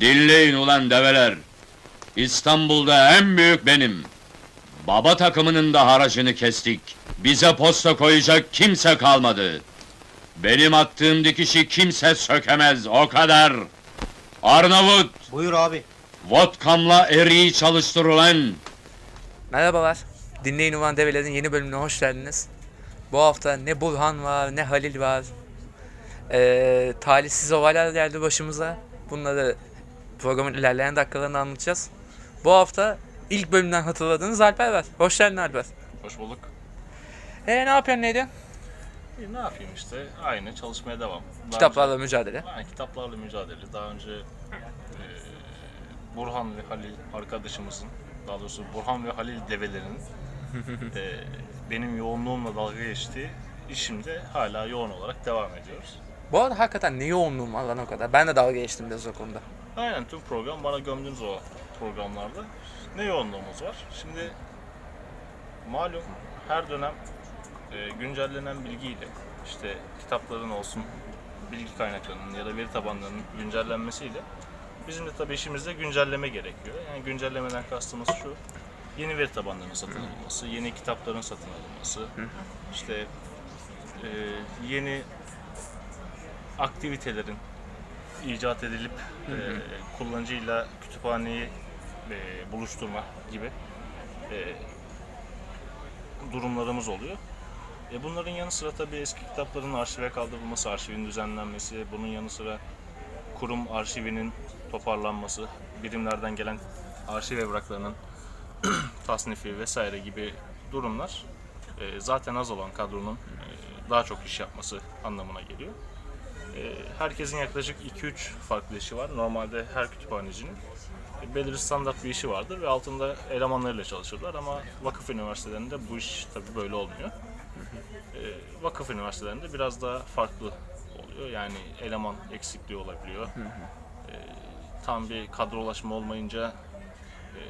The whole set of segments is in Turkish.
Dinleyin ulan develer. İstanbul'da en büyük benim. Baba takımının da haracını kestik. Bize posta koyacak kimse kalmadı. Benim attığım dikişi kimse sökemez, o kadar. Arnavut, Buyur abi. vodkamla eriği çalıştır ulan. Merhabalar. Dinleyin Ulan Develerin yeni bölümüne hoş geldiniz. Bu hafta ne Burhan var ne Halil var. Ee, talihsiz olaylar geldi başımıza. Bunları programın ilerleyen dakikalarında anlatacağız. Bu hafta ilk bölümden hatırladığınız Alper var. Hoş geldin Alper. Hoş bulduk. Ee ne yapıyorsun neydi? E, ne yapayım işte aynı çalışmaya devam. Daha Kitaplarla mücadele. Önce, yani kitaplarla mücadele. Daha önce e, Burhan ve Halil arkadaşımızın, daha doğrusu Burhan ve Halil develerinin e, benim yoğunluğumla dalga geçtiği işimde hala yoğun olarak devam ediyoruz. Bu arada hakikaten ne yoğunluğum var lan o kadar. Ben de dalga geçtim biraz o konuda. Aynen tüm program bana gömdünüz o programlarda. Ne yoğunluğumuz var. Şimdi malum her dönem e, güncellenen bilgiyle işte kitapların olsun bilgi kaynaklarının ya da veri tabanlarının güncellenmesiyle bizim de tabii işimizde güncelleme gerekiyor. Yani güncellemeden kastımız şu yeni veri tabanlarının satın alınması, yeni kitapların satın alınması, işte e, yeni aktivitelerin icat edilip e, kullanıcıyla kütüphaneyi e, buluşturma gibi e, durumlarımız oluyor. E, bunların yanı sıra tabii eski kitapların arşive kaldırılması, arşivin düzenlenmesi, bunun yanı sıra kurum arşivinin toparlanması, birimlerden gelen arşiv evraklarının tasnifi vesaire gibi durumlar e, zaten az olan kadronun e, daha çok iş yapması anlamına geliyor. E, herkesin yaklaşık 2-3 farklı işi var. Normalde her kütüphanecinin belirli standart bir işi vardır ve altında elemanlarıyla çalışırlar ama vakıf üniversitelerinde bu iş tabii böyle olmuyor. E, vakıf üniversitelerinde biraz daha farklı oluyor. Yani eleman eksikliği olabiliyor. E, tam bir kadrolaşma olmayınca e,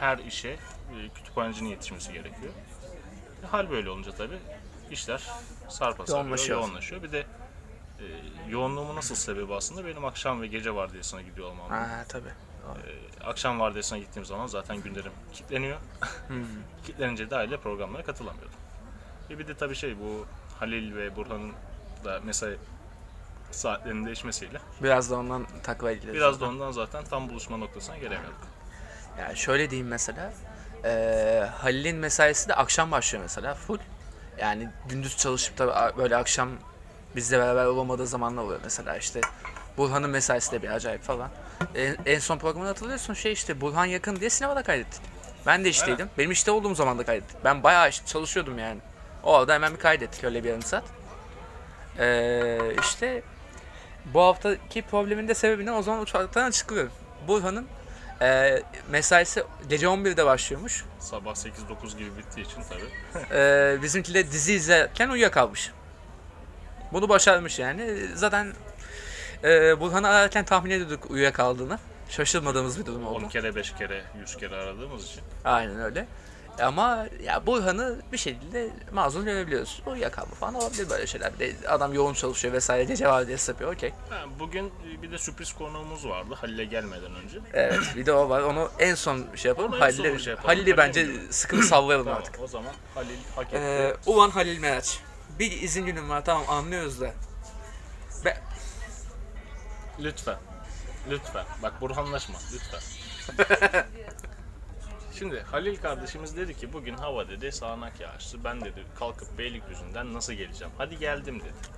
her işe e, kütüphanecinin yetişmesi gerekiyor. E, hal böyle olunca tabii işler sarpa sarıyor, yoğunlaşıyor. Bir de e, yoğunluğumun nasıl sebebi aslında benim akşam ve gece vardiyasına gidiyor olmam. Ha tabii. E, akşam vardiyasına gittiğim zaman zaten günlerim kilitleniyor. Kilitlenince de aile programlara katılamıyordum. E bir de tabii şey bu Halil ve Burhan'ın da mesai saatlerinin değişmesiyle Biraz da ondan takla edildi. biraz da ondan zaten tam buluşma noktasına gelemiyorduk. Yani şöyle diyeyim mesela. eee Halil'in mesaisi de akşam başlıyor mesela full. Yani gündüz çalışıp da böyle akşam bizle beraber olamadığı zamanlar oluyor mesela işte. Burhan'ın mesaisi de bir acayip falan. En, en son programını hatırlıyorsun şey işte Burhan yakın diye sinemada kaydettik. Ben de işteydim. Benim işte olduğum zaman da kaydettik. Ben bayağı çalışıyordum yani. O arada hemen bir kaydettik öyle bir yarım saat. Eee işte bu haftaki problemin de sebebinden o zaman uçaktan açıklıyorum. Burhan'ın eee mesaisi gece 11'de başlıyormuş. Sabah 8-9 gibi bittiği için tabii. Eee bizimki de dizi izlerken uyuyakalmış. Bunu başarmış yani. Zaten eee Burhan'ı ararken tahmin ediyorduk uyuyakaldığını. Şaşırmadığımız bir durum 10 oldu. kere 5 kere 100 kere aradığımız için. Aynen öyle. Ama ya Burhan'ı bir şekilde mazur görebiliyoruz. Uyuyakalma falan olabilir böyle şeyler. De adam yoğun çalışıyor vesaire gece vardiyası yapıyor okey. Ha, bugün bir de sürpriz konuğumuz vardı Halil'e gelmeden önce. Evet bir de o var. Onu en son şey yapalım. Onu en şey yapalım. Halil'i Halil'i bence biliyorum. sıkıntı sallayalım Tamam, artık. o zaman Halil hak etti. Ee, Ulan Halil Meraç. Bir izin günüm var tamam anlıyoruz da. Be Lütfen. Lütfen. Bak Burhanlaşma. Lütfen. Şimdi Halil kardeşimiz dedi ki bugün hava dedi sağanak yağışlı. Ben dedi kalkıp Beylikdüzü'nden nasıl geleceğim? Hadi geldim dedi.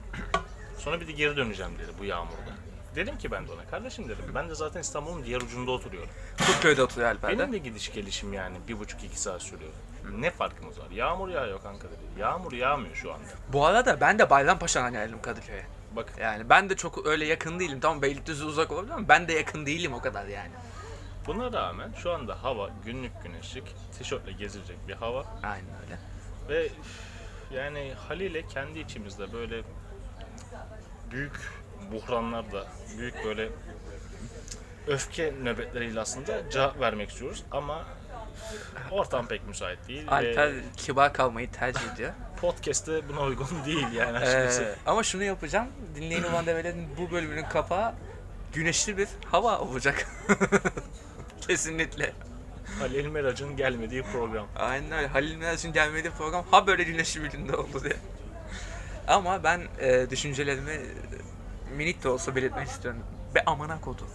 Sonra bir de geri döneceğim dedi bu yağmurda. Dedim ki ben de ona kardeşim dedim ben de zaten İstanbul'un diğer ucunda oturuyorum. Kurtköy'de oturuyor Alper'de. Benim de gidiş gelişim yani bir buçuk iki saat sürüyor. Ne farkımız var? Yağmur yağıyor kanka dedi. Yağmur yağmıyor şu anda. Bu arada ben de Bayrampaşa'dan geldim Kadıköy'e. Bak Yani ben de çok öyle yakın değilim. Tamam Beylikdüzü uzak olabilir ama ben de yakın değilim o kadar yani. buna rağmen şu anda hava günlük güneşlik, tişörtle gezilecek bir hava. Aynen öyle. Ve yani Halil'e kendi içimizde böyle büyük buhranlarda, büyük böyle öfke nöbetleriyle aslında cevap vermek istiyoruz ama ortam pek müsait değil Alper ve kibar kalmayı tercih ediyor. podcast'te buna uygun değil yani açıkçası. Ee, ama şunu yapacağım. Dinleyin olan develerin bu bölümünün kapağı güneşli bir hava olacak. Kesinlikle. Halil Meraç'ın gelmediği program. Aynen öyle. Halil Meraç'ın gelmediği program ha böyle güneşli bir günde oldu diye. Ama ben e, düşüncelerimi minik de olsa belirtmek istiyorum. Be amına kodu.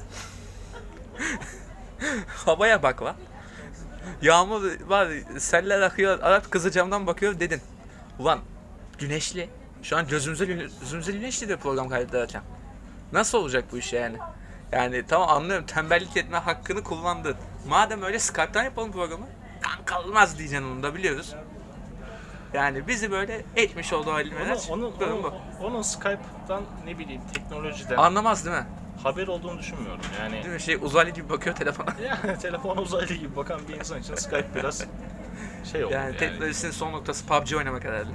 Havaya bak lan. Yağmur var, seller akıyor, Arap kızı camdan bakıyor dedin. Ulan güneşli. Şu an gözümüze, gözümüze güneşli de program kaydederken. Nasıl olacak bu iş yani? Yani tamam anlıyorum tembellik etme hakkını kullandın. Madem öyle Skype'tan yapalım programı. Kanka olmaz diyeceksin onu da biliyoruz. Yani bizi böyle etmiş oldu Halil Onu, onun, Durum onun, Skype'dan ne bileyim teknolojiden Anlamaz değil mi? haber olduğunu düşünmüyorum. Yani Değil mi? Şey uzaylı gibi bakıyor telefona. yani telefona uzaylı gibi bakan bir insan için Skype biraz şey oldu Yani, yani. teknolojisinin son noktası PUBG oynamak herhalde.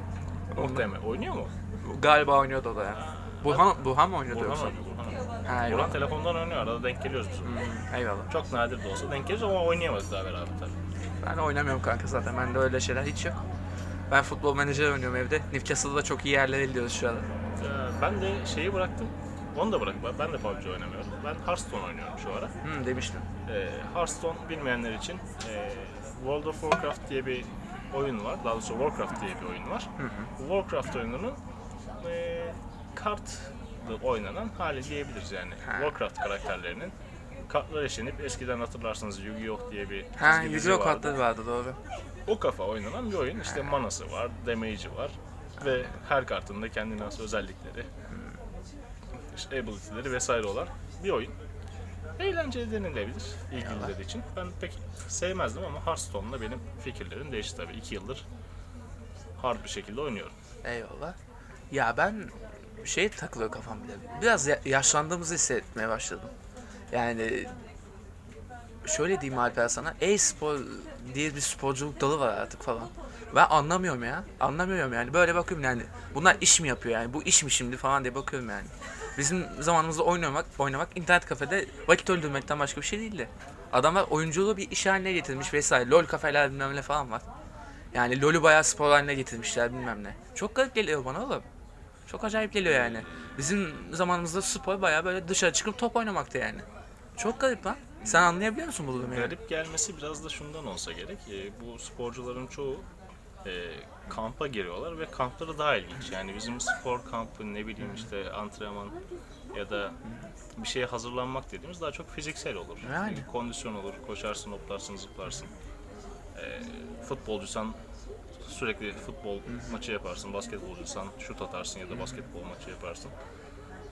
Muhtemelen. Oynuyor mu? Galiba oynuyordu o da ya. Burhan, Burhan mı oynuyordu Burhan yoksa? oynuyor. Burhan. Ha, Burhan telefondan oynuyor. Arada denk geliyoruz biz. Hmm, eyvallah. Çok nadir de olsa denk geliyoruz ama oynayamadık daha beraber tabii. Ben oynamıyorum kanka zaten. Bende öyle şeyler hiç yok. Ben futbol menajer oynuyorum evde. Newcastle'da çok iyi yerlere gidiyoruz şu anda. Ee, ben de şeyi bıraktım. Onu da bıraktım. Ben de PUBG oynamıyorum. Ben Hearthstone oynuyorum şu ara. Hmm, demiştim. Ee, Hearthstone bilmeyenler için e, World of Warcraft diye bir oyun var. Daha doğrusu Warcraft diye bir oyun var. Bu Warcraft oyununun e, kartlı oynanan hali diyebiliriz yani. Ha. Warcraft karakterlerinin kartlar eşlenip eskiden hatırlarsanız Yu-Gi-Oh diye bir Ha, Yu-Gi-Oh vardı. kartları vardı doğru. O kafa oynanan bir oyun. İşte manası var, damage'i var ve her kartın da kendine has özellikleri, işte ability'leri vesaire olan bir oyun. Eğlenceli denilebilir ilgililer için. Ben pek sevmezdim ama Hearthstone'la benim fikirlerim değişti tabii. İki yıldır hard bir şekilde oynuyorum. Eyvallah. Ya ben şey takılıyor kafam bile. Biraz ya- yaşlandığımızı hissetmeye başladım. Yani şöyle diyeyim Alper sana. E-spor diye bir sporculuk dalı var artık falan. Ben anlamıyorum ya. Anlamıyorum yani. Böyle bakıyorum yani. Bunlar iş mi yapıyor yani? Bu iş mi şimdi falan diye bakıyorum yani. Bizim zamanımızda oynamak, oynamak internet kafede vakit öldürmekten başka bir şey değildi. Adamlar oyunculuğu bir iş haline getirmiş vesaire. LOL kafeler bilmem ne falan var. Yani LoL'ü bayağı spor haline getirmişler bilmem ne. Çok garip geliyor bana oğlum. Çok acayip geliyor yani. Bizim zamanımızda spor bayağı böyle dışarı çıkıp top oynamaktı yani. Çok garip lan. Sen anlayabiliyor musun bu durumu? Garip gelmesi biraz da şundan olsa gerek. E, bu sporcuların çoğu e, kampa giriyorlar ve kampları daha ilginç. Yani bizim spor kampı ne bileyim işte antrenman ya da bir şeye hazırlanmak dediğimiz daha çok fiziksel olur. Yani. E, kondisyon olur, koşarsın, hoplarsın, zıplarsın. E, futbolcusan sürekli futbol maçı yaparsın, basketbolcuysan şut atarsın ya da basketbol maçı yaparsın.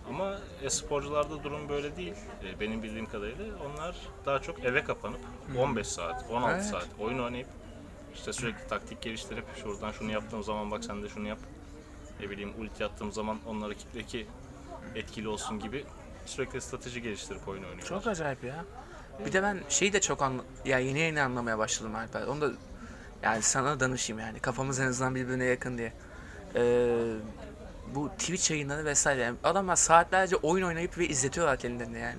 Ama e-sporcularda durum böyle değil. E, benim bildiğim kadarıyla onlar daha çok eve kapanıp 15 saat, 16 Evet. saat oyun oynayıp işte sürekli taktik geliştirip şuradan şunu yaptığım zaman bak sen de şunu yap. Ne bileyim ulti attığım zaman onları kitle ki etkili olsun gibi sürekli strateji geliştirip oyun oynuyorlar. Çok acayip ya. Bir de ben şeyi de çok anla ya yeni yeni anlamaya başladım Alper. Onu da yani sana danışayım yani kafamız en azından birbirine yakın diye. Ee, bu Twitch yayınları vesaire yani adamlar saatlerce oyun oynayıp ve izletiyorlar kendilerini yani.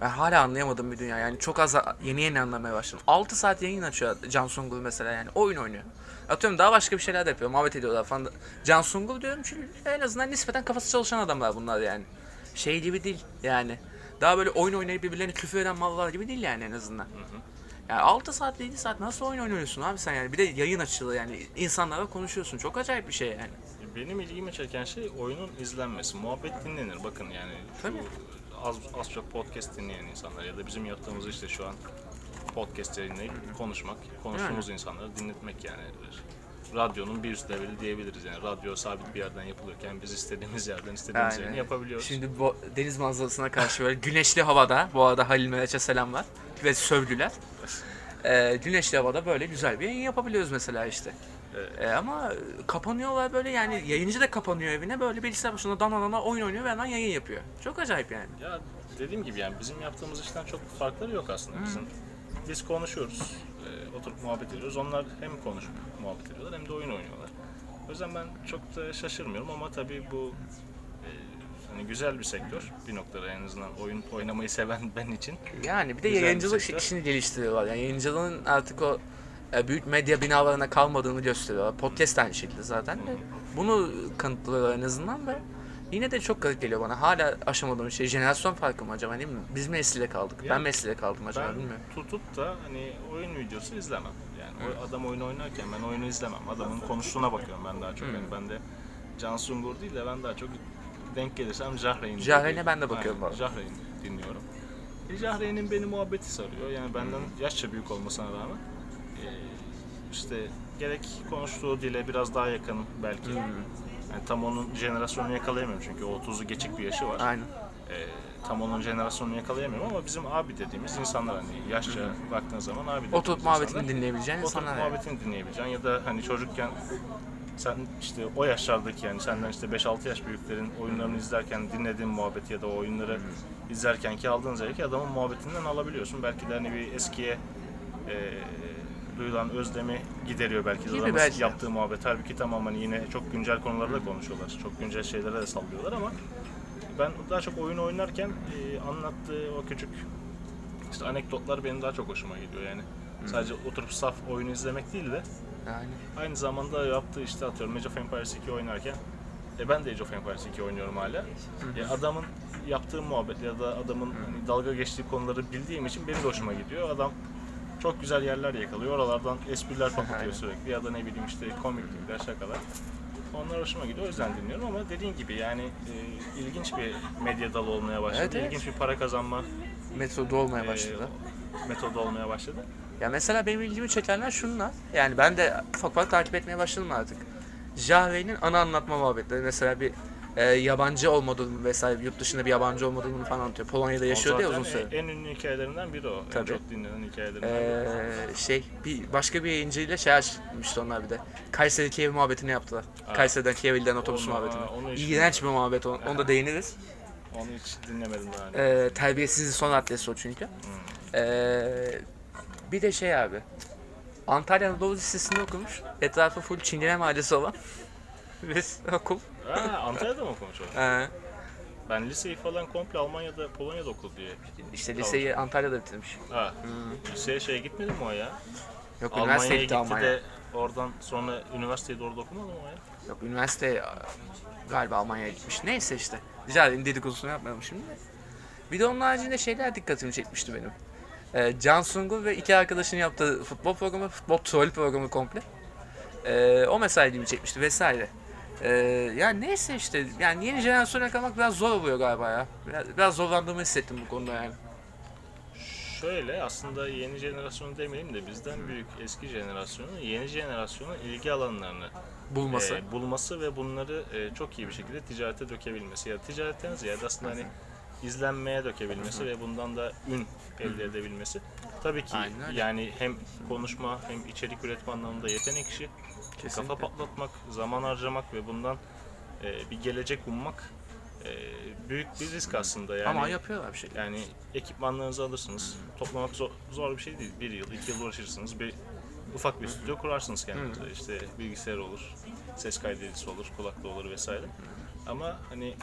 Ben hala anlayamadım bir dünya yani çok az yeni yeni anlamaya başladım. 6 saat yayın açıyor Can Sungur mesela yani oyun oynuyor. Atıyorum daha başka bir şeyler de yapıyor muhabbet ediyorlar falan. Can Sungur diyorum çünkü en azından nispeten kafası çalışan adamlar bunlar yani. Şey gibi değil yani. Daha böyle oyun oynayıp birbirlerine küfür eden mallar gibi değil yani en azından. Yani 6 saat 7 saat nasıl oyun oynuyorsun abi sen yani bir de yayın açılı yani insanlarla konuşuyorsun çok acayip bir şey yani. Benim ilgimi çeken şey oyunun izlenmesi. Muhabbet dinlenir. Bakın yani şu Tabii. az, az çok podcast dinleyen insanlar ya da bizim yaptığımız işte şu an podcast yayınlayıp konuşmak, konuştuğumuz insanları dinletmek yani. Radyonun bir üst leveli diyebiliriz yani. Radyo sabit bir yerden yapılırken biz istediğimiz yerden istediğimiz Aynen. yayını yapabiliyoruz. Şimdi bu deniz manzarasına karşı böyle güneşli havada bu arada Halil Meraç'a selamlar ve sövdüler. Ee, güneşli havada böyle güzel bir yayın yapabiliyoruz mesela işte. Evet. Ee, ama kapanıyorlar böyle yani yayıncı da kapanıyor evine böyle bilgisayar başında dana dana oyun oynuyor ve hemen yayın yapıyor. Çok acayip yani. Ya dediğim gibi yani bizim yaptığımız işten çok farkları yok aslında. Bizim biz konuşuyoruz, e, oturup muhabbet ediyoruz. Onlar hem konuşup muhabbet ediyorlar hem de oyun oynuyorlar. O yüzden ben çok da şaşırmıyorum ama tabii bu e, hani güzel bir sektör bir noktada en azından oyun oynamayı seven ben için. Yani bir de Güzel bir yayıncılık sektör. işini geliştiriyorlar. Yani yayıncılığın artık o e, büyük medya binalarına kalmadığını gösteriyorlar. Podcast aynı şekilde zaten de. Bunu kanıtlıyorlar en azından da. Yine de çok garip geliyor bana. Hala aşamadığım şey jenerasyon farkı mı acaba değil mi? Biz mi nesile kaldık? Ben Yani mi nesile kaldım acaba Ben bilmiyorum. tutup da hani oyun videosu izlemem. Yani o adam oyun oynarken ben oyunu izlemem. Adamın konuştuğuna bakıyorum ben daha çok. Yani ben de Can Sungur değil de ben daha çok denk gelirsem Jahreyn. Jahreyn'e ben de bakıyorum bu Jahreyn dinliyorum. E, Jahreyn'in beni muhabbeti sarıyor. Yani benden yaşça büyük olmasına rağmen. E, işte gerek konuştuğu dile biraz daha yakın belki. Yani tam onun jenerasyonunu yakalayamıyorum çünkü o 30'u geçik bir yaşı var. Aynen. Ee, tam onun jenerasyonunu yakalayamıyorum ama bizim abi dediğimiz insanlar hani yaşça baktığın zaman abi dediğimiz Oturup muhabbetini insanlar. dinleyebileceğin Oturup insanlar yani. muhabbetini dinleyebileceğin ya da hani çocukken sen işte o yaşlardaki yani senden işte 5-6 yaş büyüklerin oyunlarını izlerken dinlediğin muhabbeti ya da o oyunları izlerken ki aldığın zevki adamın muhabbetinden alabiliyorsun. Belki de hani bir eskiye e, duyulan özlemi gideriyor belki Gibi belki de. yaptığı muhabbet. Halbuki tamam hani yine çok güncel konuları da konuşuyorlar. Çok güncel şeylere de sallıyorlar ama ben daha çok oyun oynarken e, anlattığı o küçük işte anekdotlar benim daha çok hoşuma gidiyor yani. Sadece oturup saf oyun izlemek değil de Aynen. aynı zamanda yaptığı işte atıyorum Age of Empires 2 oynarken e ben de Age of Empires 2 oynuyorum hala. E, adamın yaptığı muhabbet ya da adamın hani dalga geçtiği konuları bildiğim için benim de hoşuma gidiyor. Adam çok güzel yerler yakalıyor. Oralardan espriler patlatıyor sürekli ya da ne bileyim işte komiklikler, şakalar. Onlar hoşuma gidiyor. O yüzden dinliyorum ama dediğin gibi yani e, ilginç bir medya dalı olmaya başladı. Evet, evet. İlginç bir para kazanma Metodu olmaya e, başladı. metodu olmaya başladı. Ya mesela benim ilgimi çekenler şunlar. Yani ben de ufak ufak takip etmeye başladım artık. Jahre'nin ana anlatma muhabbetleri. Mesela bir e, yabancı olma durumu vesaire yurt dışında bir yabancı olma durumunu falan anlatıyor. Polonya'da yaşıyordu ya O uzun süre. En ünlü hikayelerinden biri o. Tabii. En çok dinlenen hikayelerinden biri. Ee, şey bir başka bir yayıncıyla şey açmıştı onlar bir de. Kayseri Kiev muhabbetini yaptılar. Kayseri'den Kiev'e giden otobüs Onu- muhabbetini. aa, onu İğrenç bir muhabbet onu, onu da değiniriz. Onu hiç dinlemedim daha önce. Ee, terbiyesizin son adresi o çünkü. Ee, bir de şey abi. Antalya Anadolu Lisesi'nde okumuş. Etrafı full Çingene mahallesi olan. Ve okul. Ha, Antalya'da mı okumuş o? Ee, Ben liseyi falan komple Almanya'da, Polonya'da okul diye. işte liseyi Antalya'da bitirmiş. Ha, liseye şeye gitmedi mi o ya? Yok Almanya'ya üniversiteye gitti gitti Almanya. de oradan sonra üniversiteyi de orada okumadı mı o ya? Yok üniversite e, galiba Almanya'ya gitmiş. Neyse işte. Rica ederim dedikodusunu yapmayalım şimdi. Bir de onun haricinde şeyler dikkatimi çekmişti benim. Ee, Can Sungur ve iki arkadaşın yaptığı futbol programı, futbol troll programı komple. Ee, o mesela ilgimi çekmişti vesaire. Ee, yani neyse işte yani yeni jenerasyona yakalamak biraz zor oluyor galiba ya. Biraz, biraz zorlandığımı hissettim bu konuda yani. Şöyle aslında yeni jenerasyon demeyeyim de bizden büyük eski jenerasyonun yeni jenerasyonun ilgi alanlarını Bulması. e, bulması ve bunları e, çok iyi bir şekilde ticarete dökebilmesi. Ya ticaretten ziyade aslında hani izlenmeye dökebilmesi ve bundan da ün elde edebilmesi. Tabii ki Aynen yani hem konuşma hem içerik üretme anlamında yetenek işi, Kesinlikle. kafa patlatmak, zaman harcamak ve bundan e, bir gelecek ummak e, büyük bir risk aslında yani. Ama yapıyorlar bir şey. Yani ekipmanlarınızı alırsınız. Toplamak zor, zor bir şey değil. Bir yıl, iki yıl uğraşırsınız. Bir ufak bir stüdyo kurarsınız kendinize. İşte bilgisayar olur, ses kaydedicisi olur, kulaklığı olur vesaire. Ama hani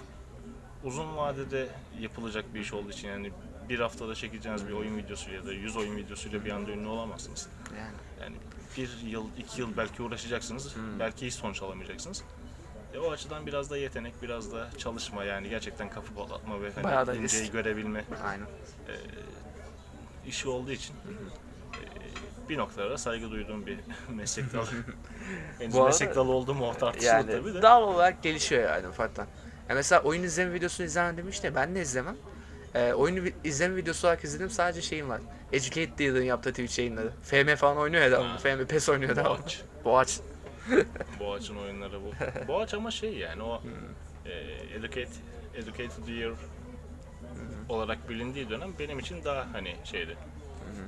uzun vadede yapılacak bir iş olduğu için yani bir haftada çekeceğiniz bir oyun videosuyla ya da 100 oyun videosuyla bir anda ünlü olamazsınız. Yani. Yani bir yıl, iki yıl belki uğraşacaksınız. Belki hiç sonuç alamayacaksınız. E o açıdan biraz da yetenek, biraz da çalışma yani gerçekten kafa patlatma ve hani Bayağı da inceyi risk. görebilme Aynen. işi olduğu için e, bir noktalara saygı duyduğum bir meslek dalı. Henüz arada- meslek dalı oldu mu o tartışılır Yani tabii de. dal olarak gelişiyor yani ufaktan. Ya mesela oyun izleme videosunu izlemem demiş de ben de izlemem. Ee, oyunu izleme videosu olarak izledim sadece şeyim var. Educate Dealer'ın yaptığı Twitch yayınları. FM falan oynuyor ya. Ha. FM PES oynuyor devamlı. Boğaç. Boğaç. Boğaç'ın oyunları bu. Boğaç ama şey yani o e, educate, educated year olarak bilindiği dönem benim için daha hani şeydi.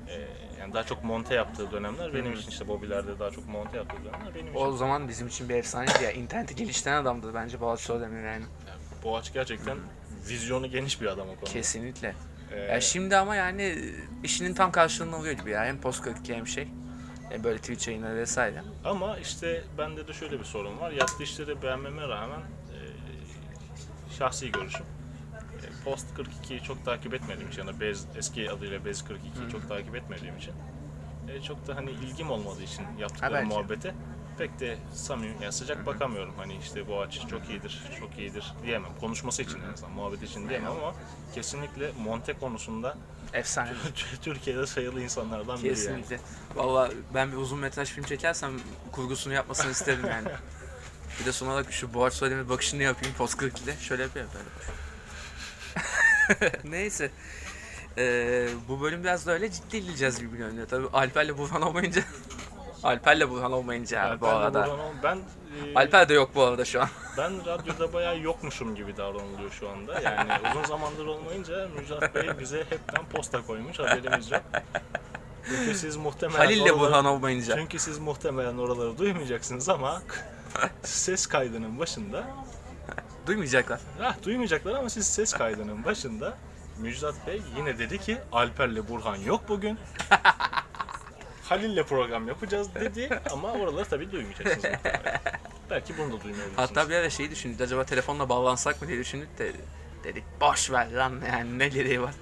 E, yani daha çok monte yaptığı dönemler benim için işte Bobby'lerde daha çok monte yaptığı dönemler benim için. O zaman bizim için bir efsaneydi ya. İnterneti geliştiren adamdı bence Boğaç Soğdemir yani. Boğaç gerçekten vizyonu geniş bir adam o konuda. Kesinlikle. E, Ya şimdi ama yani işinin tam karşılığını alıyor gibi ya. Hem post 42 hem şey. E, böyle Twitch yayınları vesaire. Ama işte bende de şöyle bir sorun var. Yaptığı işleri beğenmeme rağmen e, şahsi görüşüm. e, Post 42'yi çok takip etmediğim için, yani Bez, eski adıyla Bez 42'yi çok takip etmediğim için, e, çok da hani ilgim olmadığı için yaptıkları belki. muhabbete pek de samimi, yani sıcak bakamıyorum. Hani işte bu açı çok iyidir, çok iyidir diyemem. Konuşması için en azından, muhabbet için diyemem ama kesinlikle Monte konusunda Efsane. Türkiye'de sayılı insanlardan biri yani. Kesinlikle. Valla ben bir uzun metraj film çekersem kurgusunu yapmasını isterim yani. Bir de son olarak şu Boğaç Söylem'in bakışını yapayım post 42'de. Şöyle yapıyorum böyle. Neyse. Ee, bu bölüm biraz da öyle ciddi ileceğiz gibi görünüyor. Tabii Alper'le Burhan olmayınca. Alper'le Burhan olmayınca Yani bu arada. buradan- ben e, Alper de yok bu arada şu an. ben radyoda bayağı yokmuşum gibi davranılıyor şu anda. Yani uzun zamandır olmayınca Müjdat Bey bize hepten posta koymuş haberimiz yok. Çünkü siz muhtemelen Halil'le oraları- Burhan olmayınca. Çünkü siz muhtemelen oraları duymayacaksınız ama ses kaydının başında Duymayacaklar. Ah duymayacaklar ama siz ses kaydının başında Müjdat Bey yine dedi ki Alper'le Burhan yok bugün. Halil'le program yapacağız dedi ama oraları tabii duymayacaksınız. Belki bunu da duymayabilirsiniz. Hatta bir ara şeyi düşündük. Acaba telefonla bağlansak mı diye düşündük de dedik boş ver lan yani ne gereği var.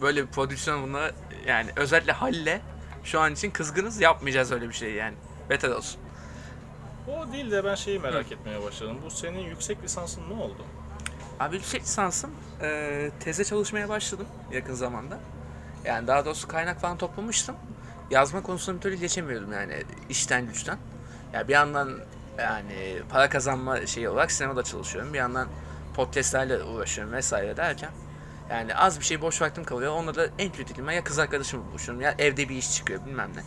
Böyle bir prodüksiyon bunlara yani özellikle Halil'le şu an için kızgınız yapmayacağız öyle bir şey yani. Beter olsun. O değil de ben şeyi merak etmeye başladım. Bu senin yüksek lisansın ne oldu? Abi yüksek lisansım e, teze çalışmaya başladım yakın zamanda. Yani daha doğrusu kaynak falan toplamıştım. Yazma konusunda bir türlü geçemiyordum yani işten güçten. Ya bir yandan yani para kazanma şeyi olarak sinemada çalışıyorum. Bir yandan podcastlerle uğraşıyorum vesaire derken yani az bir şey boş vaktim kalıyor. Onunla da en kötü ihtimal ya kız arkadaşımla buluşuyorum ya evde bir iş çıkıyor bilmem ne.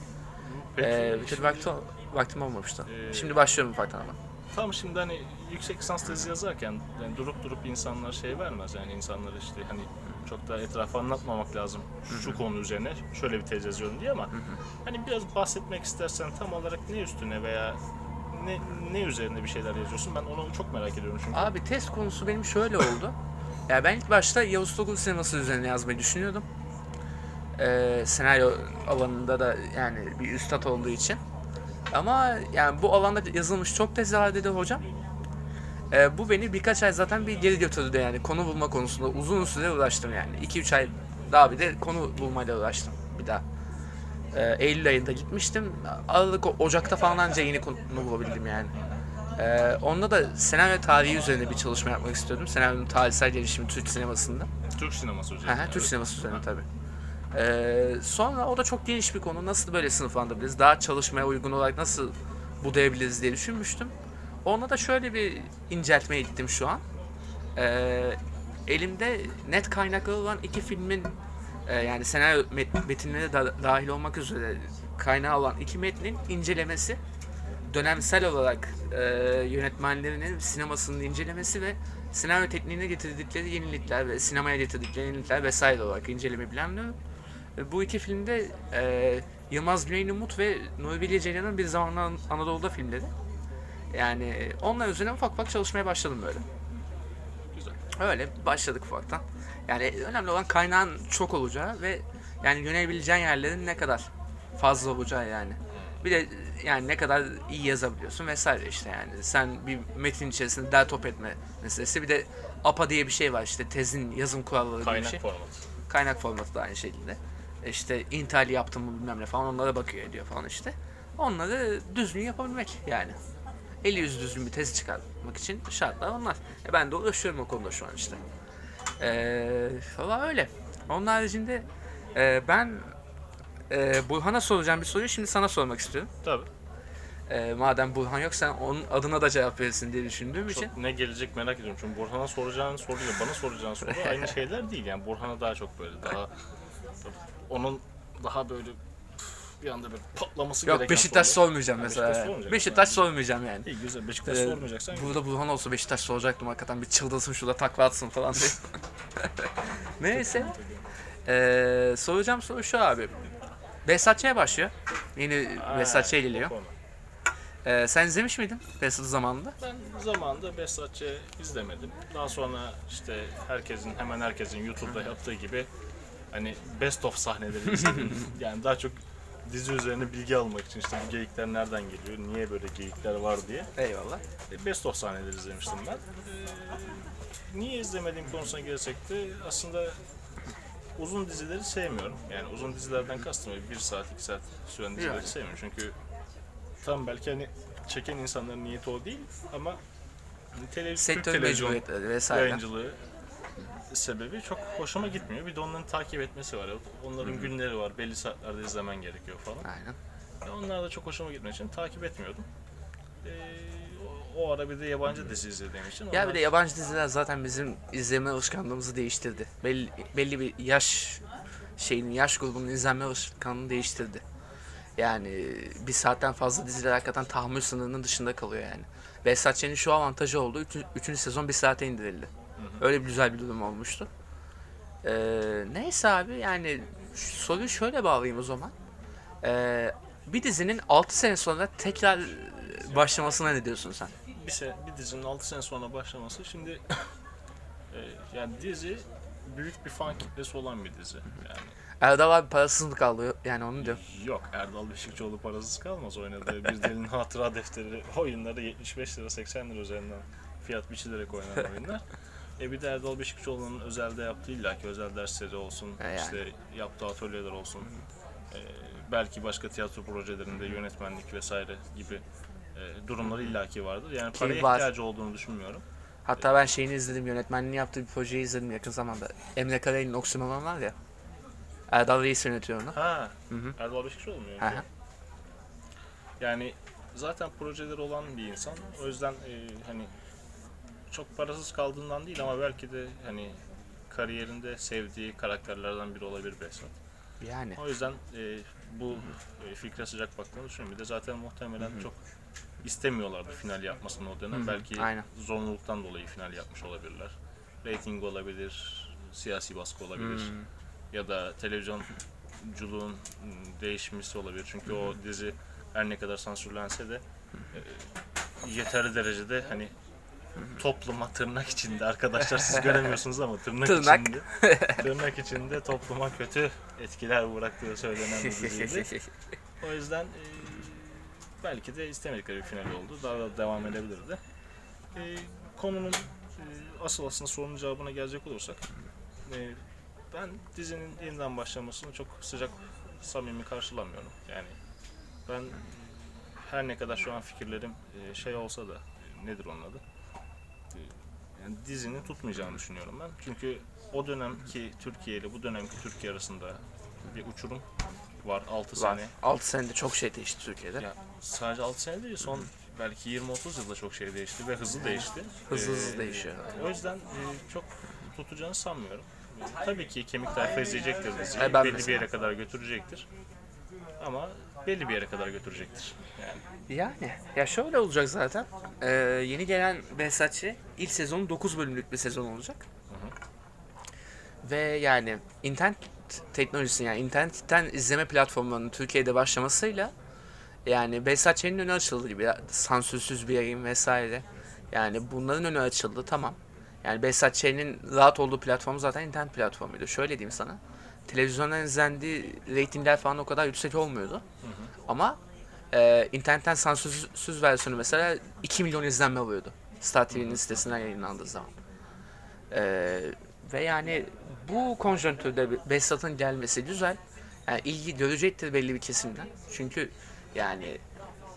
Peki, Ee, bir türlü şimdi vakti, vaktim olmamıştı. Ee, Şimdi başlıyorum ufaktan ama. Tam şimdi hani yüksek lisans tezi yazarken yani durup durup insanlar şey vermez yani insanlar işte hani çok da etrafa anlatmamak lazım şu konu üzerine şöyle bir tez yazıyorum diye ama hani biraz bahsetmek istersen tam olarak ne üstüne veya ne, ne üzerine bir şeyler yazıyorsun ben onu çok merak ediyorum çünkü. Abi test konusu benim şöyle oldu. ya ben ilk başta Yavuz Tokul sineması üzerine yazmayı düşünüyordum. Ee, senaryo alanında da yani bir üstad olduğu için. Ama yani bu alanda yazılmış çok tezler dedi hocam. Ee, bu beni birkaç ay zaten bir geri götürdü yani konu bulma konusunda uzun süre uğraştım yani. 2-3 ay daha bir de konu bulmayla uğraştım bir daha. Ee, Eylül ayında gitmiştim. Aralık Ocak'ta falan anca yeni konu bulabildim yani. Ee, onda da senaryo tarihi üzerine bir çalışma yapmak istiyordum. Senaryonun tarihsel gelişimi Türk sinemasında. Türk sineması üzerine. Türk sineması üzerine tabii. Ee, sonra o da çok geniş bir konu. Nasıl böyle sınıflandırabiliriz? Daha çalışmaya uygun olarak nasıl budayabiliriz diye düşünmüştüm. Ona da şöyle bir inceltmeye gittim şu an. Ee, elimde net kaynakları olan iki filmin e, yani senaryo met- metinleri de dahil olmak üzere kaynağı olan iki metnin incelemesi dönemsel olarak e, yönetmenlerinin sinemasının incelemesi ve senaryo tekniğine getirdikleri yenilikler ve sinemaya getirdikleri yenilikler vesaire olarak inceleme planlıyorum. Bu iki filmde e, Yılmaz Güney Umut ve Nuri Bilge Ceylan'ın bir zamanlar An- Anadolu'da filmleri. Yani onlar üzerine ufak ufak çalışmaya başladım böyle. Güzel. Öyle başladık ufaktan. Yani önemli olan kaynağın çok olacağı ve yani yönelebileceğin yerlerin ne kadar fazla olacağı yani. Bir de yani ne kadar iyi yazabiliyorsun vesaire işte yani. Sen bir metin içerisinde der top etme meselesi. Bir de APA diye bir şey var işte tezin yazım kuralları diye bir Kaynak şey. formatı. Kaynak formatı da aynı şekilde. İşte intihal yaptım mı bilmem ne falan onlara bakıyor ediyor falan işte. Onları düzgün yapabilmek yani. Eli yüzü düzgün bir tezi çıkartmak için şartlar onlar. E ben de uğraşıyorum o konuda şu an işte. Ee, valla öyle. Onun haricinde e, ben e, Burhan'a soracağım bir soruyu şimdi sana sormak istiyorum. Tabii. E, madem Burhan yok sen onun adına da cevap verirsin diye düşündüğüm için. Çok ne gelecek merak ediyorum. Çünkü Burhan'a soracağın soruyor, bana soracağın soru aynı şeyler değil. Yani Burhan'a daha çok böyle daha onun daha böyle bir anda böyle patlaması Yok gereken Beşiktaş sorular. sormayacağım Ha, mesela. Beşiktaş yani. sormayacak Beşiktaş mısın? sormayacağım yani. İyi güzel. Beşiktaş Ee, sormayacaksan Burada Burhan olsa Beşiktaş soracaktım hakikaten bir çıldırsın şurada takla atsın falan diye. Neyse. Ee, soracağım soru şu abi. Behzatçı'ya başlıyor. Yeni Ha, Behzatçı o geliyor. konu. Ee, sen izlemiş miydin Behzat zamanında? Ben zamanında Behzatçı izlemedim. Daha sonra işte herkesin hemen herkesin YouTube'da yaptığı gibi hani best of sahneleri izledim. yani daha çok dizi üzerine bilgi almak için işte bu geyikler nereden geliyor, niye böyle geyikler var diye Eyvallah. E, Best of sahneleri izlemiştim ben. Ee, niye izlemediğim konusuna gelsek de aslında uzun dizileri sevmiyorum. Yani uzun dizilerden kastım bir saat, iki saat süren dizileri Yani. sevmiyorum. Çünkü Tamam belki hani çeken insanların niyeti o değil ama hani televizyon, Türk Sektör televizyon vesaire. yayıncılığı sebebi çok hoşuma gitmiyor. Bir de onların takip etmesi var. Onların günleri var. Belli saatlerde izlemen gerekiyor falan. Aynen. Ya Onlar da çok hoşuma gitmediği için takip etmiyordum. Ee, o, o ara bir de yabancı dizi izlediğim için. Ya onlar- bir de yabancı diziler zaten bizim izleme alışkanlığımızı değiştirdi. Belli, belli bir yaş şeyin yaş grubunun izlenme alışkanlığını değiştirdi. Yani bir saatten fazla diziler hakikaten tahammül sınırının dışında kalıyor yani. Behzat Ç'nin şu avantajı oldu. Üçü, üçüncü sezon bir saate indirildi. Öyle bir güzel bir durum olmuştu. Ee, neyse abi yani soruyu şöyle bağlayayım o zaman. Ee, bir dizinin 6 sene sonra tekrar başlamasına ne diyorsun sen? bir, se- bir dizinin 6 sene sonra başlaması şimdi e, yani dizi büyük bir fan kitlesi olan bir dizi. Yani Erdal abi parasız mı kaldı? Yani onu diyorum. yok Erdal Beşikçioğlu parasız kalmaz oynadığı bir delinin hatıra defteri oyunları 75 lira 80 lira üzerinden fiyat biçilerek oynanan oyunlar. E bir de Erdal Beşikçioğlu'nun özelde yaptığı illaki özel dersleri olsun, E yani. işte yaptığı atölyeler olsun. E, belki başka tiyatro projelerinde yönetmenlik vesaire gibi e, durumları illaki vardır. Yani paraya var. ihtiyacı olduğunu düşünmüyorum. Hatta ben şeyini izledim, yönetmenliğini yaptığı bir projeyi izledim yakın zamanda. Emre Karayel'in Oksimoron var ya. Erdal Reis yönetiyor onu. Ha, Hı hı. Erdal Beşikçioğlu mu? Yani zaten projeleri olan bir insan. O yüzden e, hani çok parasız kaldığından değil ama belki de hani kariyerinde sevdiği karakterlerden biri olabilir Behzat. Yani. O yüzden e, bu e, fikre sıcak baktığını düşünüyorum. Bir de zaten muhtemelen çok istemiyorlardı final yapmasını o dönem. Hı hı, Belki aynen. zorunluluktan dolayı final yapmış olabilirler. Rating olabilir, siyasi baskı olabilir Hmm. ya da televizyonculuğun değişmesi olabilir. Çünkü o dizi her ne kadar sansürlense de e, yeterli derecede hani topluma tırnak içinde arkadaşlar siz göremiyorsunuz ama tırnak, Tırnak. içinde tırnak içinde topluma kötü etkiler bıraktığı söylenen bir diziydi. O yüzden e, belki de istemedikleri bir final oldu. Daha da devam edebilirdi. E, konunun e, asıl aslında sorunun cevabına gelecek olursak e, ben dizinin yeniden başlamasını çok sıcak samimi karşılamıyorum. Yani ben her ne kadar şu an fikirlerim e, şey olsa da e, nedir onun adı? Yani dizinin tutmayacağını düşünüyorum ben. Çünkü o dönemki Türkiye ile bu dönemki Türkiye arasında bir uçurum var 6 Var. sene. 6 senede çok şey değişti Türkiye'de. Ya sadece 6 sene değil son belki 20-30 yılda çok şey değişti ve hızlı değişti. Hızlı hızlı Ee, değişiyor. O yüzden e, çok tutacağını sanmıyorum. Tabii ki kemik tayfa izleyecektir diziyi. E, ben belli mesela. bir yere kadar götürecektir. Ama belli bir yere kadar götürecektir. Yani Yani ya şöyle olacak zaten. Ee, yeni gelen Behzat Ç. ilk sezonu 9 bölümlük bir sezon olacak. Ve yani internet teknolojisi yani internetten izleme platformlarının Türkiye'de başlamasıyla yani Behzat Ç'nin önü açıldı gibi sansürsüz bir yayın vesaire. Yani bunların önü açıldı tamam. Yani Behzat Ç'nin rahat olduğu platform zaten internet platformuydu. Şöyle diyeyim sana. Televizyondan izlendiği reytingler falan o kadar yüksek olmuyordu. Ama e, internetten sansürsüz versiyonu mesela 2 milyon izlenme alıyordu. Star TV'nin sitesinden yayınlandığı zaman. E, ve yani bu konjonktürde Behzat'ın gelmesi güzel. Yani ilgi görecektir belli bir kesimden. Çünkü yani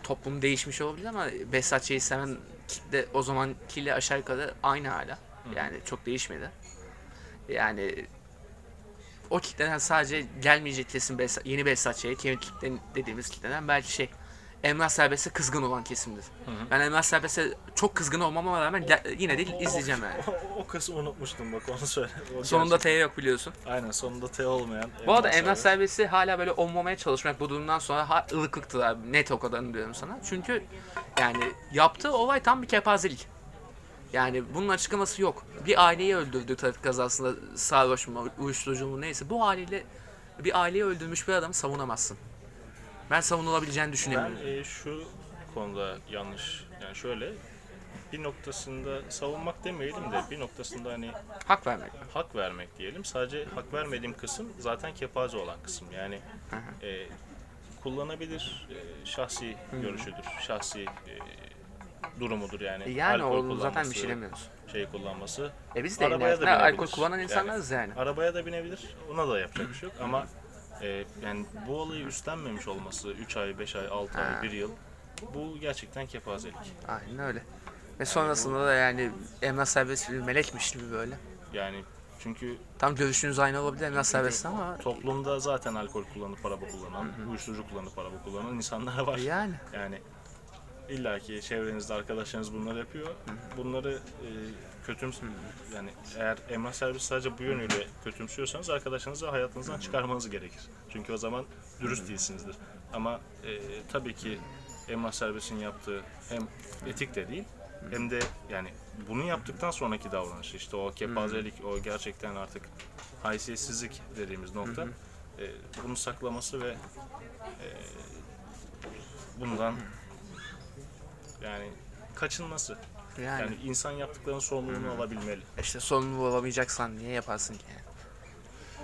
toplum değişmiş olabilir ama Behzat Ç'yi seven kitle o zamankiyle aşağı yukarı aynı hala. Yani çok değişmedi. Yani o kitleden sadece gelmeyecek kesim Behzat, yeni Behzat Ç'ye, kemik kitle dediğimiz kitleden belki şey Emrah Serbest'e kızgın olan kesimdir. Ben Emrah Serbest'e çok kızgın olmama rağmen gel- yine de izleyeceğim yani. o, o kısmı unutmuştum bak onu söyle. O Sonunda T yok biliyorsun. Aynen sonunda T olmayan. Bu arada Emrah Emrah Serbest. Serbest'i hala böyle olmamaya çalışmak bu durumdan sonra ha, ılıklıktır abi. Net o kadarını diyorum sana. Çünkü yani yaptığı olay tam bir kepazelik. Yani bunun açıklaması yok. Bir aileyi öldürdü trafik kazasında sarhoş mu, uyuşturucu mu neyse. Bu haliyle bir aileyi öldürmüş bir adamı savunamazsın. Ben savunulabileceğini Ben düşünemiyorum. e, şu konuda yanlış yani şöyle bir noktasında savunmak demeyelim de bir noktasında hani Hak vermek. hak vermek diyelim. Sadece hak vermediğim kısım zaten kepaze olan kısım. Yani e, kullanabilir e, şahsi görüşüdür, şahsi e, durumudur yani. Yani Alkol o zaten bir şey demiyoruz. Şey kullanması. E biz de Arabaya yani, da binebilir. alkol kullanan insanlarız yani. Arabaya da binebilir. Ona da yapacak bir şey yok ama e, yani bu olayı üstlenmemiş olması 3 ay, 5 ay, 6 Ha. ay, 1 yıl Bu gerçekten kepazelik. Aynen öyle. Ve sonrasında da yani Emrah Serbest bir melekmiş gibi böyle. Yani çünkü Tam görüşünüz aynı olabilir Emrah Serbest ama toplumda zaten alkol kullanıp araba kullanan, uyuşturucu kullanıp araba kullanan insanlar var. yani Yani illaki çevrenizde arkadaşlarınız bunları yapıyor. Bunları e, kötüms yani eğer emlak servisi sadece bu yönüyle kötümsüyorsanız arkadaşınızı hayatınızdan çıkarmanız gerekir. Çünkü o zaman dürüst değilsinizdir. Ama e, tabii ki emlak servisinin yaptığı hem etik de değil hem de yani bunu yaptıktan sonraki davranış işte o kepazelik o gerçekten artık haysiyetsizlik dediğimiz nokta e, bunu saklaması ve e, bundan yani kaçınması. yani, Yani insan yaptıklarının sorumluluğunu alabilmeli. işte sorumluluğu olamayacaksan niye yaparsın ki?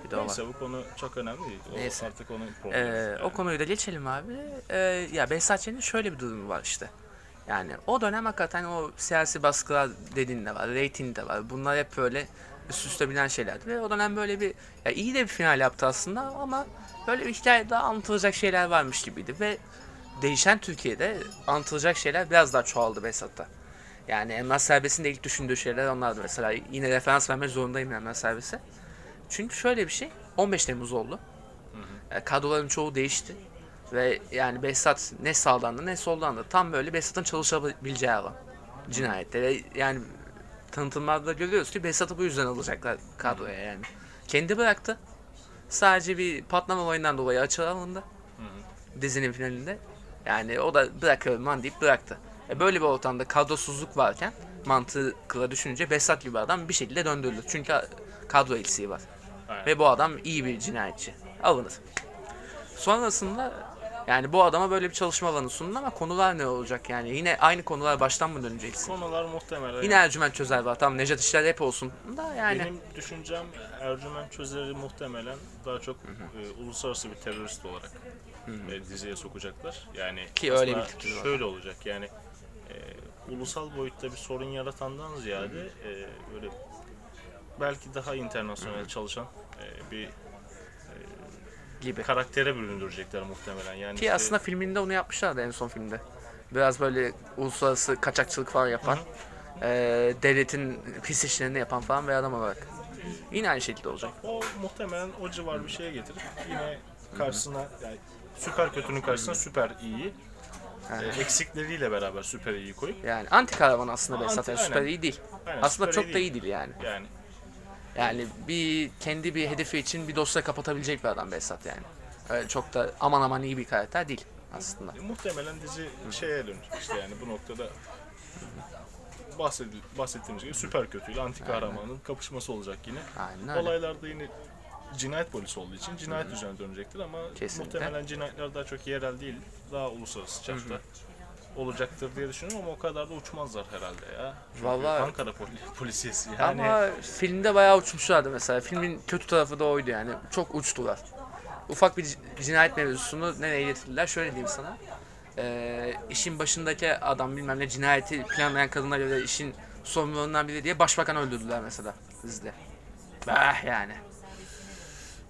Bir de. Neyse bu konu çok önemli değil. O Neyse. artık onun. Ee, Yani. O konuyu da geçelim abi. Ee, ya Behzat Ç'nin şöyle bir durumu var işte. Yani o dönem hakikaten o siyasi baskılar dediğin de var, reyting de var. Bunlar hep böyle üst üste binen şeylerdi. Ve o dönem böyle bir, ya iyi de bir final yaptı aslında ama böyle bir hikaye daha anlatılacak şeyler varmış gibiydi. Ve değişen Türkiye'de anlatılacak şeyler biraz daha çoğaldı Behzat'ta. Yani Emrah Serbest'in de ilk düşündüğü şeyler onlardı mesela. Yine referans vermek zorundayım Emrah Serbest'e. Çünkü şöyle bir şey, 15 Temmuz oldu. E, kadroların çoğu değişti. Ve yani Behzat ne sağlandı ne sollandı. Tam böyle Behzat'ın çalışabileceği alan. Cinayette. Ve yani tanıtımlarda görüyoruz ki Behzat'ı bu yüzden alacaklar kadroya yani. Kendi bıraktı. Sadece bir patlama olayından dolayı açığa alındı. Dizinin finalinde. Yani o da bırakıyorum lan deyip bıraktı. E böyle bir ortamda kadrosuzluk varken mantıkla düşününce Behzat gibi adam bir şekilde döndürülür. Çünkü kadro eksiği var. Aynen. Ve bu adam iyi bir cinayetçi. Alınır. Sonrasında yani bu adama böyle bir çalışma alanı sundu ama konular ne olacak yani? Yine aynı konular baştan mı döneceksin? Konular muhtemelen Yine Ercüment Çözer var. Tamam Nejat İşler hep olsun da yani. benim düşüncem Ercüment Çözer'i muhtemelen daha çok e, uluslararası bir terörist olarak e, diziye sokacaklar. Yani Ki öyle bir var. şöyle olacak yani e, ulusal boyutta bir sorun yaratandan ziyade e, böyle belki daha internasyonel çalışan e, bir gibi. karaktere büründürecekler muhtemelen. Yani Ki işte- aslında filminde onu yapmışlardı en son filmde. Biraz böyle uluslararası kaçakçılık falan yapan, eee, devletin pis işlerini yapan falan bir adam olarak. Yine aynı şekilde olacak. O muhtemelen o civar bir şeye getirip yine karşısına yani süper kötünün karşısına süper iyi e, eksikleriyle beraber süper iyi koyup Yani anti kahraman aslında Anti- Behzat yani aynen. süper iyi değil. Aynen, Aslında çok iyi da iyi değil yani. yani Yani bir kendi bir hedefi için bir dosya kapatabilecek bir adam Behzat yani. Öyle çok da aman aman iyi bir karakter değil aslında. e, muhtemelen dizi şeye dönecek işte yani bu noktada bahsedil, bahsettiğimiz gibi süper kötüyle anti kahramanın kapışması olacak yine. Aynen öyle. Olaylarda yine cinayet polisi olduğu için cinayet üzerine dönecektir ama Kesinlikle. muhtemelen cinayetler daha çok yerel değil, daha uluslararası çapta olacaktır diye düşünüyorum ama o kadar da uçmazlar herhalde ya. Çünkü Vallahi- Ankara poli- polisiyesi yani. Ama filmde bayağı uçmuşlardı mesela. Filmin kötü tarafı da oydu yani. Çok uçtular. Ufak bir cinayet mevzusunu nereye getirdiler? Şöyle diyeyim sana. Ee, işin başındaki adam bilmem ne cinayeti planlayan kadına göre işin sorumlularından biri diye başbakanı öldürdüler mesela dizide. Bah yani.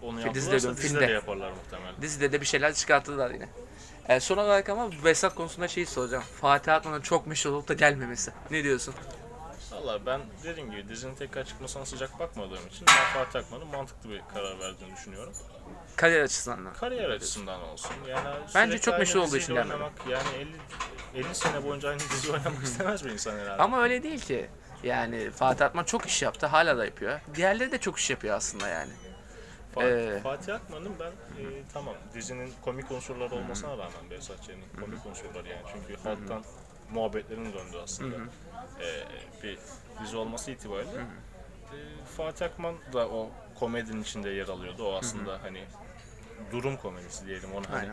Onu Dizide yaptılarsa dön, dizide filmde. de yaparlar muhtemelen. Dizide de bir şeyler çıkarttılar yine. Ee, son olarak ama Vesat konusunda şeyi soracağım. Fatih Akman'ın çok meşhur olup da gelmemesi. Ne diyorsun? Valla ben dediğim gibi dizinin tekrar çıkmasına sıcak bakmadığım için ben Fatih Akman'ın mantıklı bir karar verdiğini düşünüyorum. Kariyer açısından. da. Kariyer açısından olsun. Yani Bence sürekli çok aynı meşhur olduğu diziyle için gelmedi. oynamak, Yani 50, 50 sene boyunca aynı dizi oynamak istemez bir insan herhalde. Ama öyle değil ki. Yani Fatih Akman çok iş yaptı. Hala da yapıyor. Diğerleri de çok iş yapıyor aslında yani. Fatih, Ee, Fatih Akman'ın ben e, tamam dizinin komik unsurları olmasına rağmen Behzat Ç'nin komik unsurları yani çünkü halktan muhabbetlerin döndü aslında e, bir dizi olması itibariyle. E, Fatih Akman da o komedinin içinde yer alıyordu. O aslında hani durum komedisi diyelim ona hani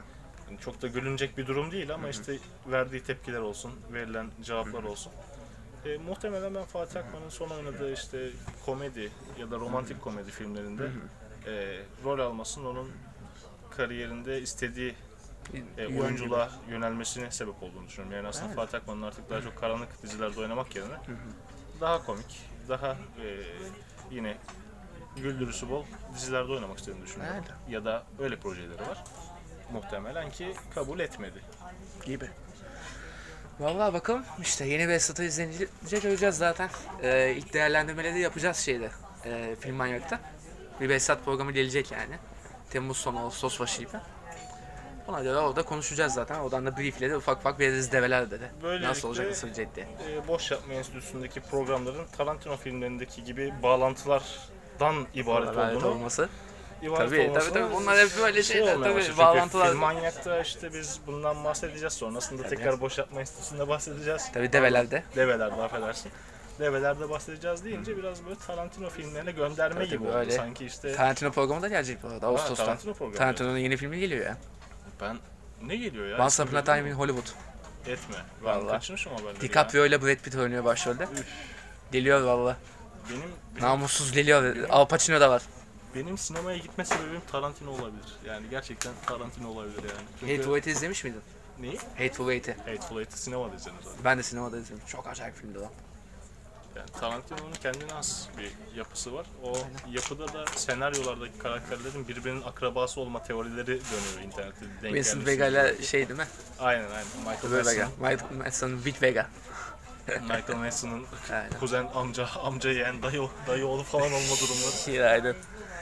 hani çok da gülünecek bir durum değil ama işte verdiği tepkiler olsun verilen cevaplar olsun. E, muhtemelen ben Fatih Akman'ın son oynadığı işte komedi ya da romantik komedi filmlerinde e, rol almasının onun kariyerinde istediği e, oyunculuğa yönelmesine sebep olduğunu düşünüyorum. Yani aslında Evet. Fatih Akman'ın artık daha çok karanlık dizilerde oynamak yerine daha komik, daha e, yine güldürüsü bol dizilerde oynamak istediğini düşünüyorum. Öyle. Ya da öyle projeleri var. Muhtemelen ki kabul etmedi. gibi. Vallahi bakalım işte yeni bir Esat'ı izleyince göreceğiz zaten. Ee, ilk değerlendirmeleri yapacağız şeyde. E, Film Manyak'ta. Bir Esat programı gelecek yani. Temmuz sonu Ağustos başı gibi. Ona göre orada konuşacağız zaten. Oradan da briefleri ufak ufak veririz develerde de. Böylelikle- Nasıl olacak, nasıl olacak diye. e, Boş Yapma Enstitüsü'ndeki programların Tarantino filmlerindeki gibi bağlantılardan ibaret Oralar olduğunu olması. ibaret Tabii, olmasına tabii, tabii. Bunlar hep böyle şey şeyler, tabii. Çünkü bağlantılar. Film Manyak'ta işte biz bundan bahsedeceğiz. Sonrasında tekrar Boş Yapma Enstitüsü'nde bahsedeceğiz. Tabii develerde. Develerde affedersin. Develerde bahsedeceğiz deyince biraz böyle Tarantino filmlerine gönderme Tabii, gibi oldu. öyle. Sanki işte Tarantino programı da gelecek bu arada Ağustos'ta. Tarantino programı. Tarantino'nun yeni filmi geliyor ya. ben ne geliyor ya? Once Upon a Time in? Hollywood. Etme. Ben Vallahi. kaçırmışım haberleri DiCaprio ile Brad Pitt oynuyor başrolde. Üf. Geliyor valla. Benim, benim, Namussuz geliyor. Al Pacino da var. benim sinemaya gitme sebebim Tarantino olabilir. Yani gerçekten Tarantino olabilir yani. Çünkü... Hateful Eight'i izlemiş miydin? Neyi? Hateful Eight'i. Hateful Eight'i sinemada izledim zaten. Ben de sinemada izledim. Çok acayip filmdi o. Yani Tarantino'nun kendine has bir yapısı var. O yapıda da senaryolardaki karakterlerin birbirinin akrabası olma teorileri dönüyor internette. Denk Vincent Vega ile şey değil mi? Aynen aynen. Michael Vega. Michael Madsen with Vega. Michael Madsen'ın Aynen. kuzen, amca, amca yeğen, dayı, dayı oğlu falan olma durumları. Aynen.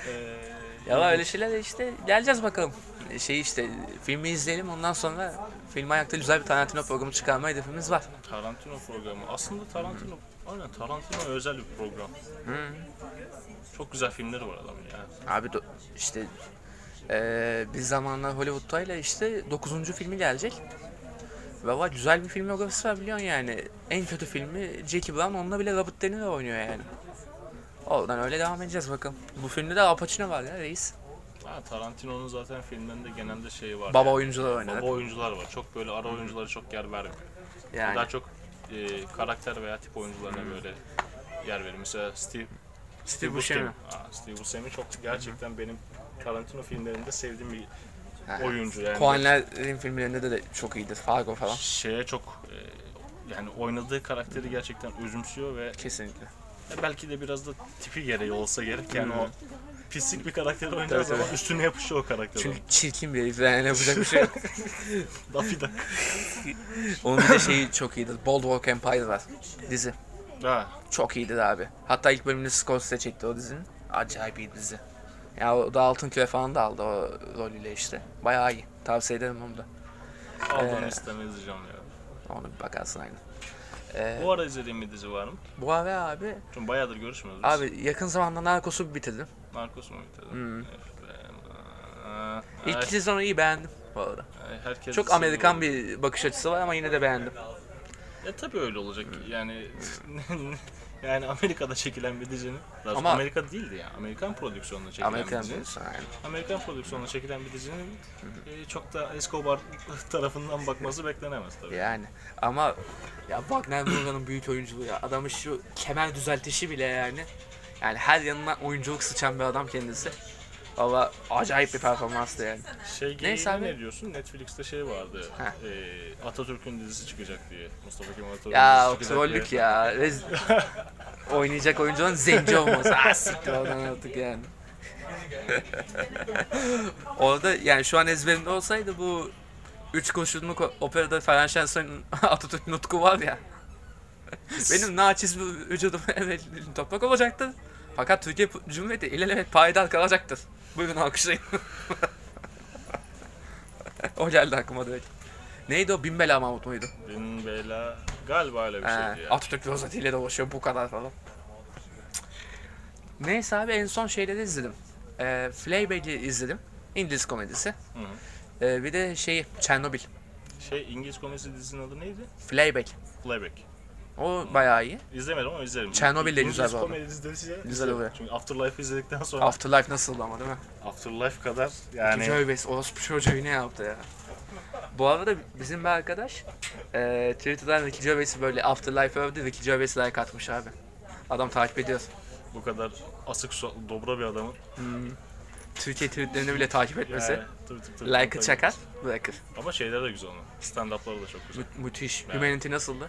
Ee, Ya var öyle şeyler işte geleceğiz bakalım. Şey işte filmi izleyelim ondan sonra film ayakta güzel bir Tarantino programı çıkarma hedefimiz var. Tarantino programı. Aslında Tarantino, aynen Tarantino özel bir program. Çok güzel filmleri var adamın ya. Abi do- işte eee bir zamanlar Hollywood'dayla işte 9. filmi gelecek. Var güzel bir filmografisi var biliyorsun yani. En kötü filmi Jackie Brown onunla bile Robert De Niro oynuyor yani. Oradan öyle devam edeceğiz bakalım. Bu filmde de Al Pacino var ya reis. Ha, Tarantino'nun zaten filmlerinde genelde şeyi var. Baba yani. oyuncular oynadı. Baba oyuncular var. Çok böyle ara oyunculara çok yer vermiyor. Yani. Daha çok e, karakter veya tip oyuncularına böyle yer veriyor. Mesela Steve, Steve Buscemi. Aa, Steve Buscemi çok gerçekten benim Tarantino filmlerinde sevdiğim bir Ha. oyuncu yani. Coen'lerin filmlerinde de, de çok iyidir. Fargo falan. Şeye çok e, yani oynadığı karakteri gerçekten özümsüyor ve Kesinlikle. e, belki de biraz da tipi gereği olsa gerek yani o pislik bir karakter zaman tabii. üstüne yapışıyor o karakter. Çünkü çirkin bir herif yani yapacak bir şey yok. Daffy Duck. Onun bir de şeyi çok iyidir. Boardwalk Empire var. Dizi. Ha, Çok iyidir abi. Hatta ilk bölümünü Scorsese çekti o dizinin. Acayip iyi dizi. Ya o da Altın Küre falan da aldı o rolüyle işte. Bayağı iyi. Tavsiye ederim onu da. aldığını Ee, istemez izleyeceğim ya. Onu bir bakarsın aynen. Ee, Bu ara izlediğim bir dizi var mı? bu ara abi, Çünkü bayağıdır görüşmüyoruz abi yakın zamanda Narcos'u bitirdim. Narcos mu bitirdin? Hmm. İlk ay, sezonu iyi beğendim bu arada. ay, herkes Çok. Amerikan bir bakış açısı var ama yine de beğendim. Ya tabii öyle olacak yani yani Amerika'da çekilen bir dizinin daha Ama- Amerika değildi ya Amerikan prodüksiyonunda çekilen Amerikan bir dizinin aynen. Amerikan prodüksiyonunda çekilen bir dizinin e, çok da Escobar tarafından bakması beklenemez tabii. Yani ama ya Wagner Moura'nın büyük oyunculuğu ya. Adamın şu kemer düzeltişi bile yani. Yani her yanına oyunculuk sıçan bir adam kendisi. Valla acayip bir performanstı yani. Şey Neyse abi. ne diyorsun? Netflix'te şey vardı. Heh. E, Atatürk'ün dizisi çıkacak diye. Mustafa Kemal Atatürk'ün Ya dizisi çıkacak trollük diye. ya. Rez- Oynayacak oyuncunun zenci olması. Ah siktir oradan artık yani. Orada yani şu an ezberimde olsaydı bu Üç kurşunluk operada Ferhan Şensoy'un Atatürk nutku var ya. Benim naçiz vücudum evet toprak olacaktır. Fakat Türkiye Cumhuriyeti ilelebet payidar kalacaktır. Buyurun alkışlayın. o geldi aklıma direkt. Neydi o? Binbela Mahmut muydu? Bin Bela galiba öyle bir şeydi ya. Atatürk rozetiyle dolaşıyor bu kadar falan. Neyse abi en son şeyleri izledim. Ee, Fleabag'i izledim. İngiliz komedisi. Hı hı. Ee, bir de şeyi Çernobil. Şey İngiliz komedisi dizisinin adı neydi? Fleabag. Playback. O bayağı iyi. İzlemedim ama izlerim. Çernobil de güzel bu arada. komedi dizisi Güzel oluyor. Çünkü Afterlife izledikten sonra Afterlife nasıldı ama değil mi? Afterlife kadar Yani... yani Ricky orospu çocuğu ne yaptı ya? Bu arada bizim bir arkadaş e, Twitter'dan Ricky Gervais'i böyle Afterlife övdü. Ricky Gervais like atmış abi. Adam takip ediyor. bu kadar asık so- dobra bir adamın Türkiye tweetlerini bile takip etmesi. yani, tabii, tabii, tabii, Like'ı çakar, bırakır. Ama şeyler de güzel onun. Stand-up'ları da çok güzel. Mü- müthiş. Evet. Humanity nasıldı?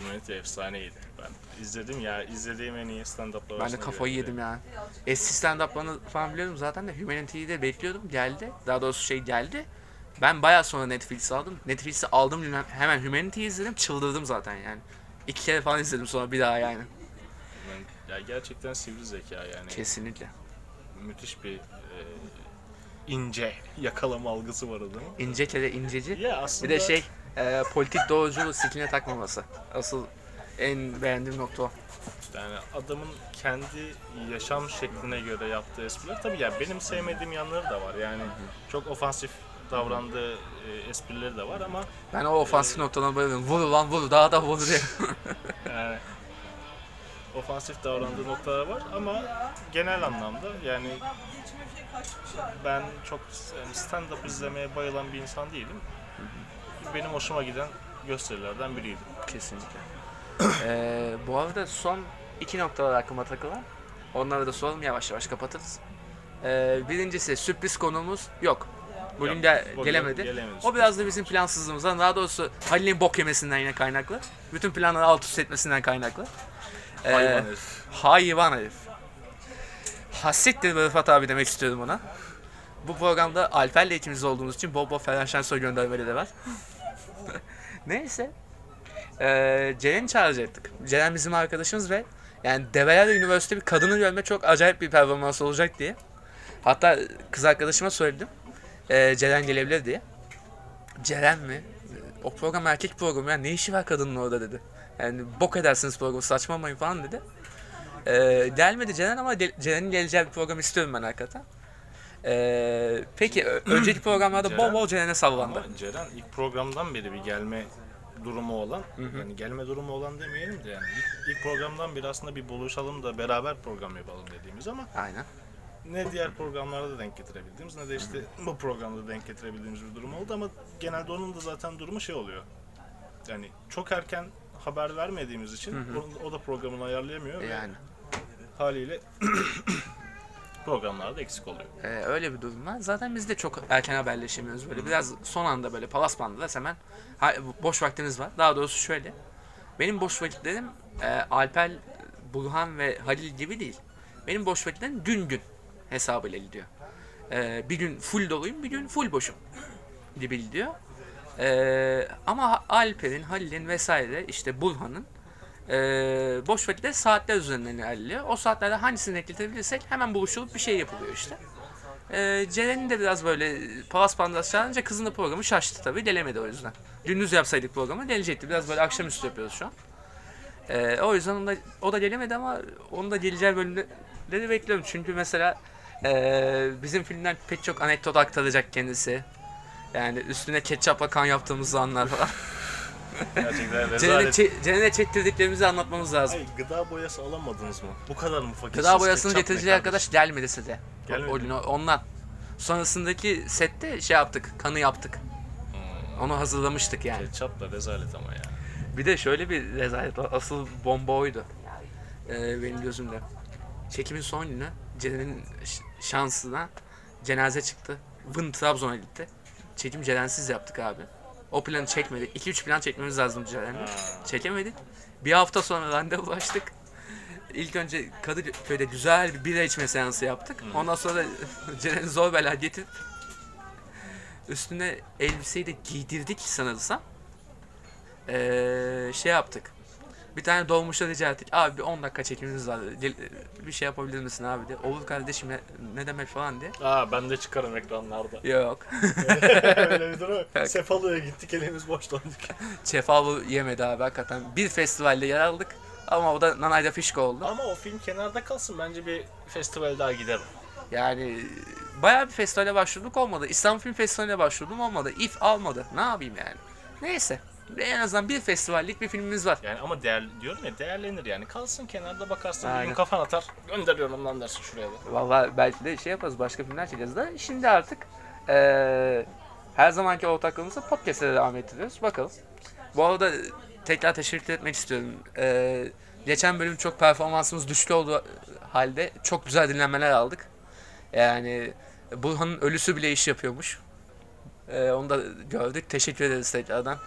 Humanity efsaneydi. Ben izledim ya, izlediğim en iyi stand-up'lar Ben de kafayı yedim ya. Eski stand-up'larını falan biliyordum zaten de Humanity'yi de bekliyordum. Geldi. Daha doğrusu şey geldi. Ben bayağı sonra Netflix'i aldım. Netflix'i aldım hemen- hemen Humanity izledim. Çıldırdım zaten yani. İki kere falan izledim sonra bir daha yani. Ya gerçekten sivri zeka yani. Kesinlikle. Müthiş bir e, ince yakalama algısı var adamın. İnce kere inceci. Ya aslında Bir de şey e, politik doğruculuğu stiline takmaması. Asıl en beğendiğim nokta o. yani adamın kendi yaşam şekline göre yaptığı espriler tabii ya benim sevmediğim yanları da var. Yani çok ofansif davrandığı e, esprileri de var ama Ben o ofansif noktadan bayılıyorum. Vur lan vur daha da vur diye. yani ofansif davrandığı noktalar var ama genel anlamda yani ben çok yani stand-up izlemeye bayılan bir insan değilim. Benim hoşuma giden gösterilerden biriydi. Kesinlikle. Ee, bu arada son iki nokta var aklıma takılan. Onları da soralım yavaş yavaş kapatırız. Ee, birincisi sürpriz konuğumuz yok. Bugün Yok, de bugün gelemedi. gelemedi. O biraz da bizim plansızlığımızdan, daha doğrusu Halil'in bok yemesinden yine kaynaklı. Bütün planları alt üst etmesinden kaynaklı. Ee, Hayvan herif. Hayvan herif. Hassettir be Rıfat abi demek istiyorum ona. Bu programda Alper'le ikimiz olduğumuz için bol Ferhan Şensoy göndermeleri de var. Neyse. Ee, Ceren'i çağıracaktık. Ceren bizim arkadaşımız ve yani Develer Üniversite bir kadını görme çok acayip bir performans olacak diye. Hatta kız arkadaşıma söyledim. Ee, Ceren gelebilir diye. Ceren mi? O program erkek programı ya ne işi var kadının orada dedi. Yani bok edersiniz programı saçmalamayın falan dedi. Ee, gelmedi Ceren ama Ceren'in geleceği bir program istiyorum ben hakikaten. Ee, peki önceki programlarda bol Ceren- bol Ceren'e sallandı. Ama Ceren ilk programdan beri bir gelme durumu olan, yani gelme durumu olan demeyelim de yani ilk, ilk programdan beri aslında bir buluşalım da beraber program yapalım dediğimiz ama Aynen. ne diğer programlarda da denk getirebildiğimiz ne de işte bu programda denk getirebildiğimiz bir durum oldu ama genelde onun da zaten durumu şey oluyor. Yani çok erken haber vermediğimiz için o, o da programını ayarlayamıyor ve Yani haliyle programlarda eksik oluyor. e, öyle bir durum var. Zaten biz de çok erken haberleşemiyoruz böyle. Biraz son anda böyle palas pandada hemen ha, boş vaktimiz var. Daha doğrusu şöyle. Benim boş vakitlerim e, Alper, Burhan ve Halil gibi değil. Benim boş vakitlerim gün gün hesabıyla gidiyor. E, bir gün full doluyum, bir gün full boşum gibi gidiyor. E, ama Alper'in, Halil'in vesaire işte Burhan'ın e, boş vakitleri saatler üzerinden ilerliyor. O saatlerde hangisini ekletebilirsek hemen buluşulup bir şey yapılıyor işte. E, Ceren'in de biraz böyle palas pandas çağırınca kızın da programı şaştı tabii. Gelemedi o yüzden. Gündüz yapsaydık programı gelecekti. Biraz böyle akşamüstü yapıyoruz şu an. E, o yüzden o da, o da gelemedi ama onun da geleceği bölümleri bekliyorum. Çünkü mesela e, bizim filmden pek çok anekdot aktaracak kendisi. Yani üstüne ketçapla kan yaptığımız anlar falan. Gerçekten rezalet. Ceren'e çektirdiklerimizi anlatmamız lazım. Ay, gıda boyası alamadınız mı? Bu kadar mı fakir? Gıda boyasını getiriciler arkadaş gelmedi size. Gelmedi O, o ondan. Sonrasındaki sette şey yaptık, kanı yaptık. Onu hazırlamıştık yani. Ketçap da rezalet ama ya. Bir de şöyle bir rezalet var. Asıl bomba oydu. Ee, benim gözümde. Çekimin son günü Ceren'in şansına cenaze çıktı. Vın Trabzon'a gitti. Çekim Ceren'siz yaptık abi. O planı çekmedik. 2-3 plan çekmemiz lazım Ceren'le. Çekemedik. Bir hafta sonra randevulaştık. İlk önce Kadıköy'de güzel bir bira içme seansı yaptık. Ondan sonra Ceren'i zor bela getirip üstüne elbiseyi de giydirdik sanırsam. Ee, şey yaptık. Bir tane dolmuşa rica ettik. Abi bir 10 dakika çekimimiz var. Bir şey yapabilir misin abi diye. Olur kardeşim ne, ne demek falan diye. Aa ben de çıkarım ekranlarda. Yok. Öyle bir durum. Evet. Sefalı'ya gittik elimiz boş döndük. Çefalı yemedi abi hakikaten. Bir festivalde yer aldık. Ama o da Nanay'da fişko oldu. Ama o film kenarda kalsın bence bir festival daha giderim. Yani bayağı bir festivale başvurduk olmadı. İstanbul Film Festivali'ne başvurdum olmadı. İF almadı. Ne yapayım yani. Neyse. En azından bir festivallik bir filmimiz var. Yani ama değer diyorum ya değerlenir yani. Kalsın kenarda bakarsın bir Aynen. gün kafan atar. Gönderiyorum lan dersin şuraya da. Vallahi belki de şey yaparız başka filmler çekeceğiz da şimdi artık eee, her zamanki ortaklığımızı podcast'e devam ettiriyoruz. Bakalım. Bu arada tekrar teşekkür etmek istiyorum. Eee, geçen bölüm çok performansımız düşük olduğu halde çok güzel dinlenmeler aldık. Yani Burhan'ın ölüsü bile iş yapıyormuş. Eee, onu da gördük. Teşekkür ederiz tekrardan.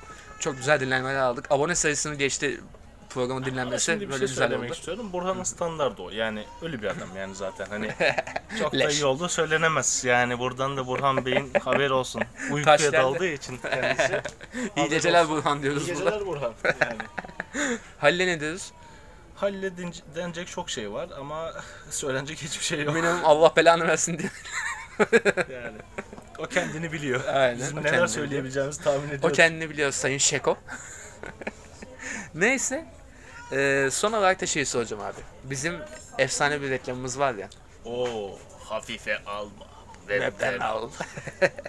Çok güzel dinlenmeler aldık. Abone sayısını geçti programın dinlenmesi Şimdi bir böyle şey güzel söylemek oldu. istiyorum. Burhan'ın standardı o. Yani ölü bir adam yani zaten. Hani çok da iyi olduğu söylenemez. Yani buradan da Burhan Bey'in haberi olsun. Taş Uykuya geldi. daldığı için kendisi. İyi geceler olsun. Burhan İyi diyoruz burada. geceler Burhan. Yani. Halil'e ne diyoruz? Halledecek çok şey var ama söylenecek hiçbir şey yok. Minimum Allah belanı versin diye. Yani. O kendini biliyor. Aynen, Bizim o neler söyleyebileceğimizi tahmin ediyoruz. O kendini biliyor Sayın Şeko. Neyse. Ee, son olarak da şeyi soracağım abi. Bizim efsane bir reklamımız var ya. Oo, hafife alma. Webden al.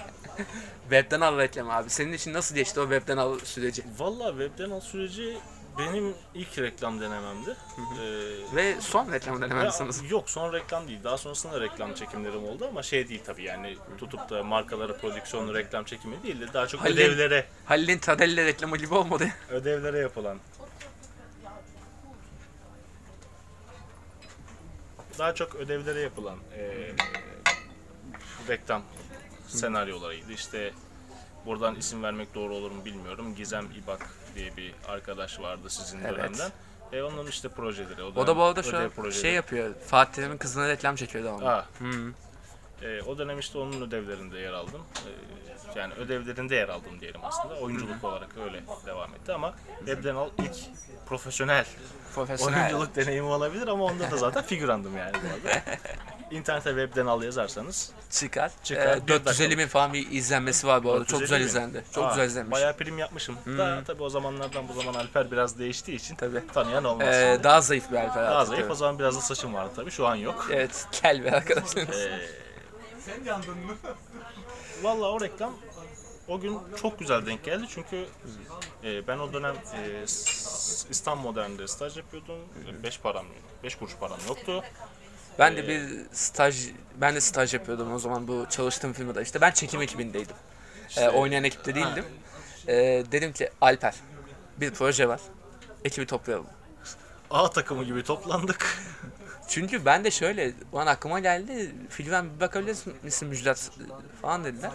webden al reklamı abi. Senin için nasıl geçti o webden al süreci? Valla webden al süreci benim ilk reklam denememdi. Ee, Ve son reklamı Ya, denememsiniz. yok son reklam değil. Daha sonrasında reklam çekimlerim oldu ama şey değil tabii yani tutup da markalara prodüksiyonlu reklam çekimi değil de daha çok Halil- ödevlere Halil'in Tadelle reklamı gibi olmadı. ödevlere yapılan. Daha çok ödevlere yapılan eee, reklam senaryolarıydı. İşte buradan isim vermek doğru olur mu bilmiyorum. Gizem İbak diye bir arkadaş vardı sizin Evet. dönemden. E, onun işte projeleri. O da bu arada şu an projeleri. şey yapıyor. Fatih Terim'in kızına reklam çekiyordu ama. Aa, Hı. E, o dönem işte onun ödevlerinde yer aldım. E, yani ödevlerinde yer aldım diyelim aslında. Oyunculuk olarak öyle devam etti ama Webden al ilk profesyonel Profesyonel. oyunculuk deneyimi olabilir ama onda da zaten figürandım yani bu arada. İnternete Webden al yazarsanız Çıkar. Çıkar. Ee, Bir 450 bin falan bir izlenmesi var bu arada. Çok 450 güzel mi? izlendi. Çok Aa, güzel izlenmiş. Bayağı prim yapmışım. Da tabii o zamanlardan bu zaman Alper biraz değiştiği için Tabii. tanıyan olmaz. Ee, daha zayıf bir Alper Daha zayıf. tabii. O zaman biraz da saçım vardı tabii. Şu an yok. Evet, kel bir arkadaşınız. Ee, Valla o reklam o gün çok güzel denk geldi çünkü e, ben o dönem e, İstanbul Modern'de staj yapıyordum. 5 param, 5 kuruş param yoktu. Ben de bir staj, ben de staj yapıyordum o zaman bu çalıştığım firmada. İşte ben çekim ekibindeydim. Ee, oynayan ekipte değildim. Ee, dedim ki Alper, bir proje var. Ekibi toplayalım. A takımı gibi toplandık. Çünkü ben de şöyle, ulan aklıma geldi, filmen bir bakabilir misin Müjdat falan dediler.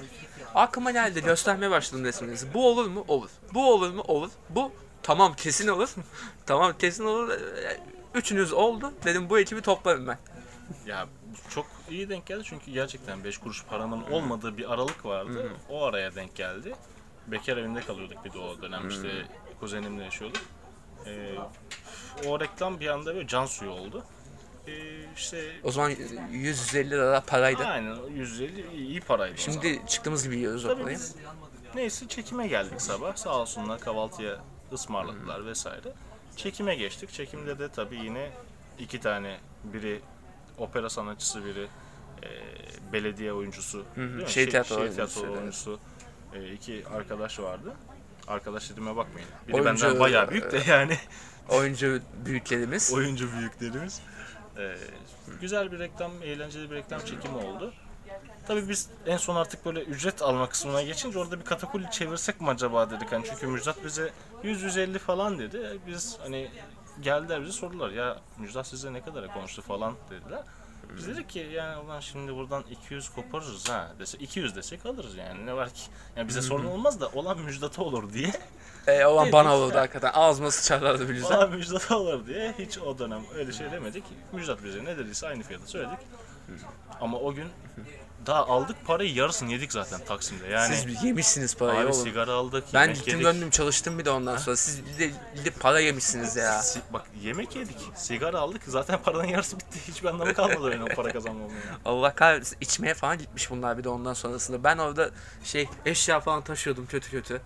Aklıma geldi, göstermeye başladım resminizi. Bu olur mu? Olur. Bu olur mu? Olur. Bu tamam kesin olur. tamam kesin olur. Ee, Üçünüz oldu. Dedim bu ekibi toplarım ben. Ya çok iyi denk geldi çünkü gerçekten 5 kuruş paramın olmadığı bir aralık vardı. O araya denk geldi. Bekar evinde kalıyorduk bir de o dönem işte kuzenimle yaşıyorduk. Ee, o reklam bir anda böyle can suyu oldu. Ee, işte O zaman 150 lira paraydı. Aynen 150 iyi, iyi paraydı. o zaman. Şimdi çıktığımız gibi yiyoruz o Tabii parayı. biz neyse çekime geldik sabah. Sağ olsunlar kahvaltıya ısmarladılar vesaire. Çekime geçtik. Çekimde de tabii yine iki tane biri opera sanatçısı biri e, belediye oyuncusu değil mi? Şey tiyatro şey oyuncusu, tiyatro oyuncusu e, iki arkadaş vardı. Arkadaş dediğime bakmayın. Biri Oyuncu, benden bayağı büyük de yani Oyuncu büyüklerimiz. oyuncu büyüklerimiz. Ee, güzel bir reklam, eğlenceli bir reklam çekimi oldu. Tabii biz en son artık böyle ücret alma kısmına geçince orada bir katakuli çevirsek mi acaba dedik. Hani çünkü Müjdat bize 100-150 falan dedi. Biz hani geldiler bize sordular ya Müjdat size ne kadara konuştu falan dediler. Biz dedik ki yani ulan şimdi buradan 200 koparırız ha dese 200 desek alırız yani ne var ki. Yani bize sorun olmaz da olan Müjdat'a olur diye. E, olan bana olurdu hakikaten. Ağzıma sıçarlardı bir yüzden. Valla Müjdat olur diye hiç o dönem öyle şey demedik. Müjdat bize ne dediyse aynı fiyatı söyledik. Ama o gün daha aldık parayı yarısını yedik zaten Taksim'de. Yani Siz yemişsiniz parayı abi oğlum. sigara aldık, Ben yemek gittim yedik. döndüm çalıştım bir de ondan sonra. Siz bir de, bir de para yemişsiniz ya. Si- bak yemek yedik, sigara aldık. Zaten paranın yarısı bitti. Hiçbir anlamı kalmadı benim o para kazanmamın. ya. Allah kahretsin içmeye falan gitmiş bunlar bir de ondan sonrasında. Ben orada şey eşya falan taşıyordum kötü kötü.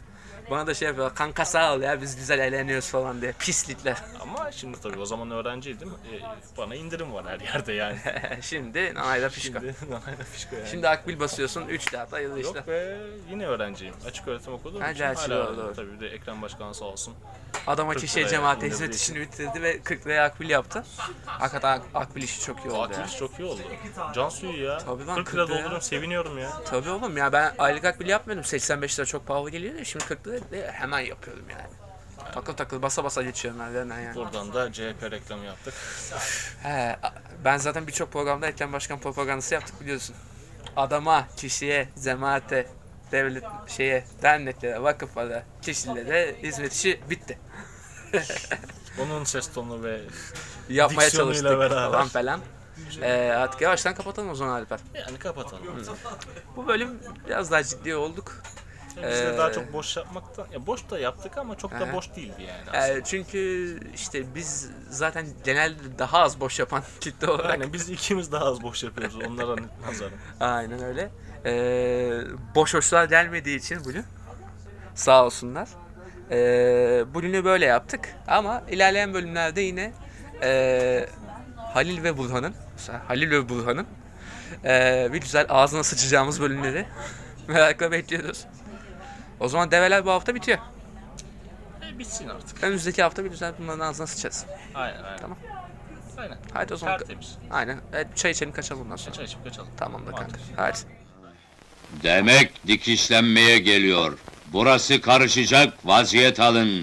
Bana da şey yapıyor kanka sağ ol ya biz güzel eğleniyoruz falan diye. Pislikler. Ama şimdi tabii o zaman öğrenciydim. E, bana indirim var her yerde yani. Şimdi ayda fişka. Şimdi nanayla fişko yani. Şimdi akbil basıyorsun 3 kağıt hayırlı işler. Yok be yine öğrenciyim. Açık öğretim okuduğum için gerçi hala doğru. Tabii bir de Ekrem Başkan sağ olsun. Adama 40 kişiye cemaate hizmet işini bitirdi ve 40 liraya akbil yaptı. Hakikaten ak- akbil işi çok iyi oldu ya. Tatil çok iyi oldu. Can suyu ya. Tabii lan, 40 lira 40 lira. dolduruyorum seviniyorum ya. Tabii oğlum ya ben aylık akbil yapmıyordum. 85 lira çok pahalı geliyor ya şimdi 40 lira de hemen yapıyorum yani. Takıl takıl basa basa geçiyorum nereden yani. Buradan da CHP reklamı yaptık. He, ben zaten birçok programda Ekrem Başkan propagandası yaptık biliyorsun. Adama, kişiye, cemaate, devlet şeye, derneklere, vakıflara, kişilere hizmet işi bitti. Onun ses tonu ve Yapmaya çalıştık beraber. falan falan. Ee, artık yavaştan kapatalım o zaman Alper. yani kapatalım. Bu bölüm biraz daha ciddi olduk. Biz de daha çok boş yapmaktan, ya boş da yaptık ama çok da boş değildi yani aslında. Ee, çünkü işte biz zaten genelde daha az boş yapan kitle olarak. Aynen biz ikimiz daha az boş yapıyoruz onlara nazaran. Aynen öyle. Ee, boş hoşlar gelmediği için bugün sağ olsunlar. Ee, bugünü böyle yaptık ama ilerleyen bölümlerde yine ee, Halil ve Burhan'ın mesela Halil ve Burhan'ın ee, bir güzel ağzına sıçacağımız bölümleri merakla bekliyoruz. O zaman develer bu hafta bitiyor. E, bitsin artık. Önümüzdeki hafta bir güzel bunların ağzına sıçacağız. Aynen aynen. Tamam. Aynen. Hadi o zaman. Tertemiz. Aynen. Evet, çay içelim kaçalım bundan sonra. Çay içip kaçalım. Tamam da kanka. Hadi. Demek dikişlenmeye geliyor. Burası karışacak, vaziyet alın.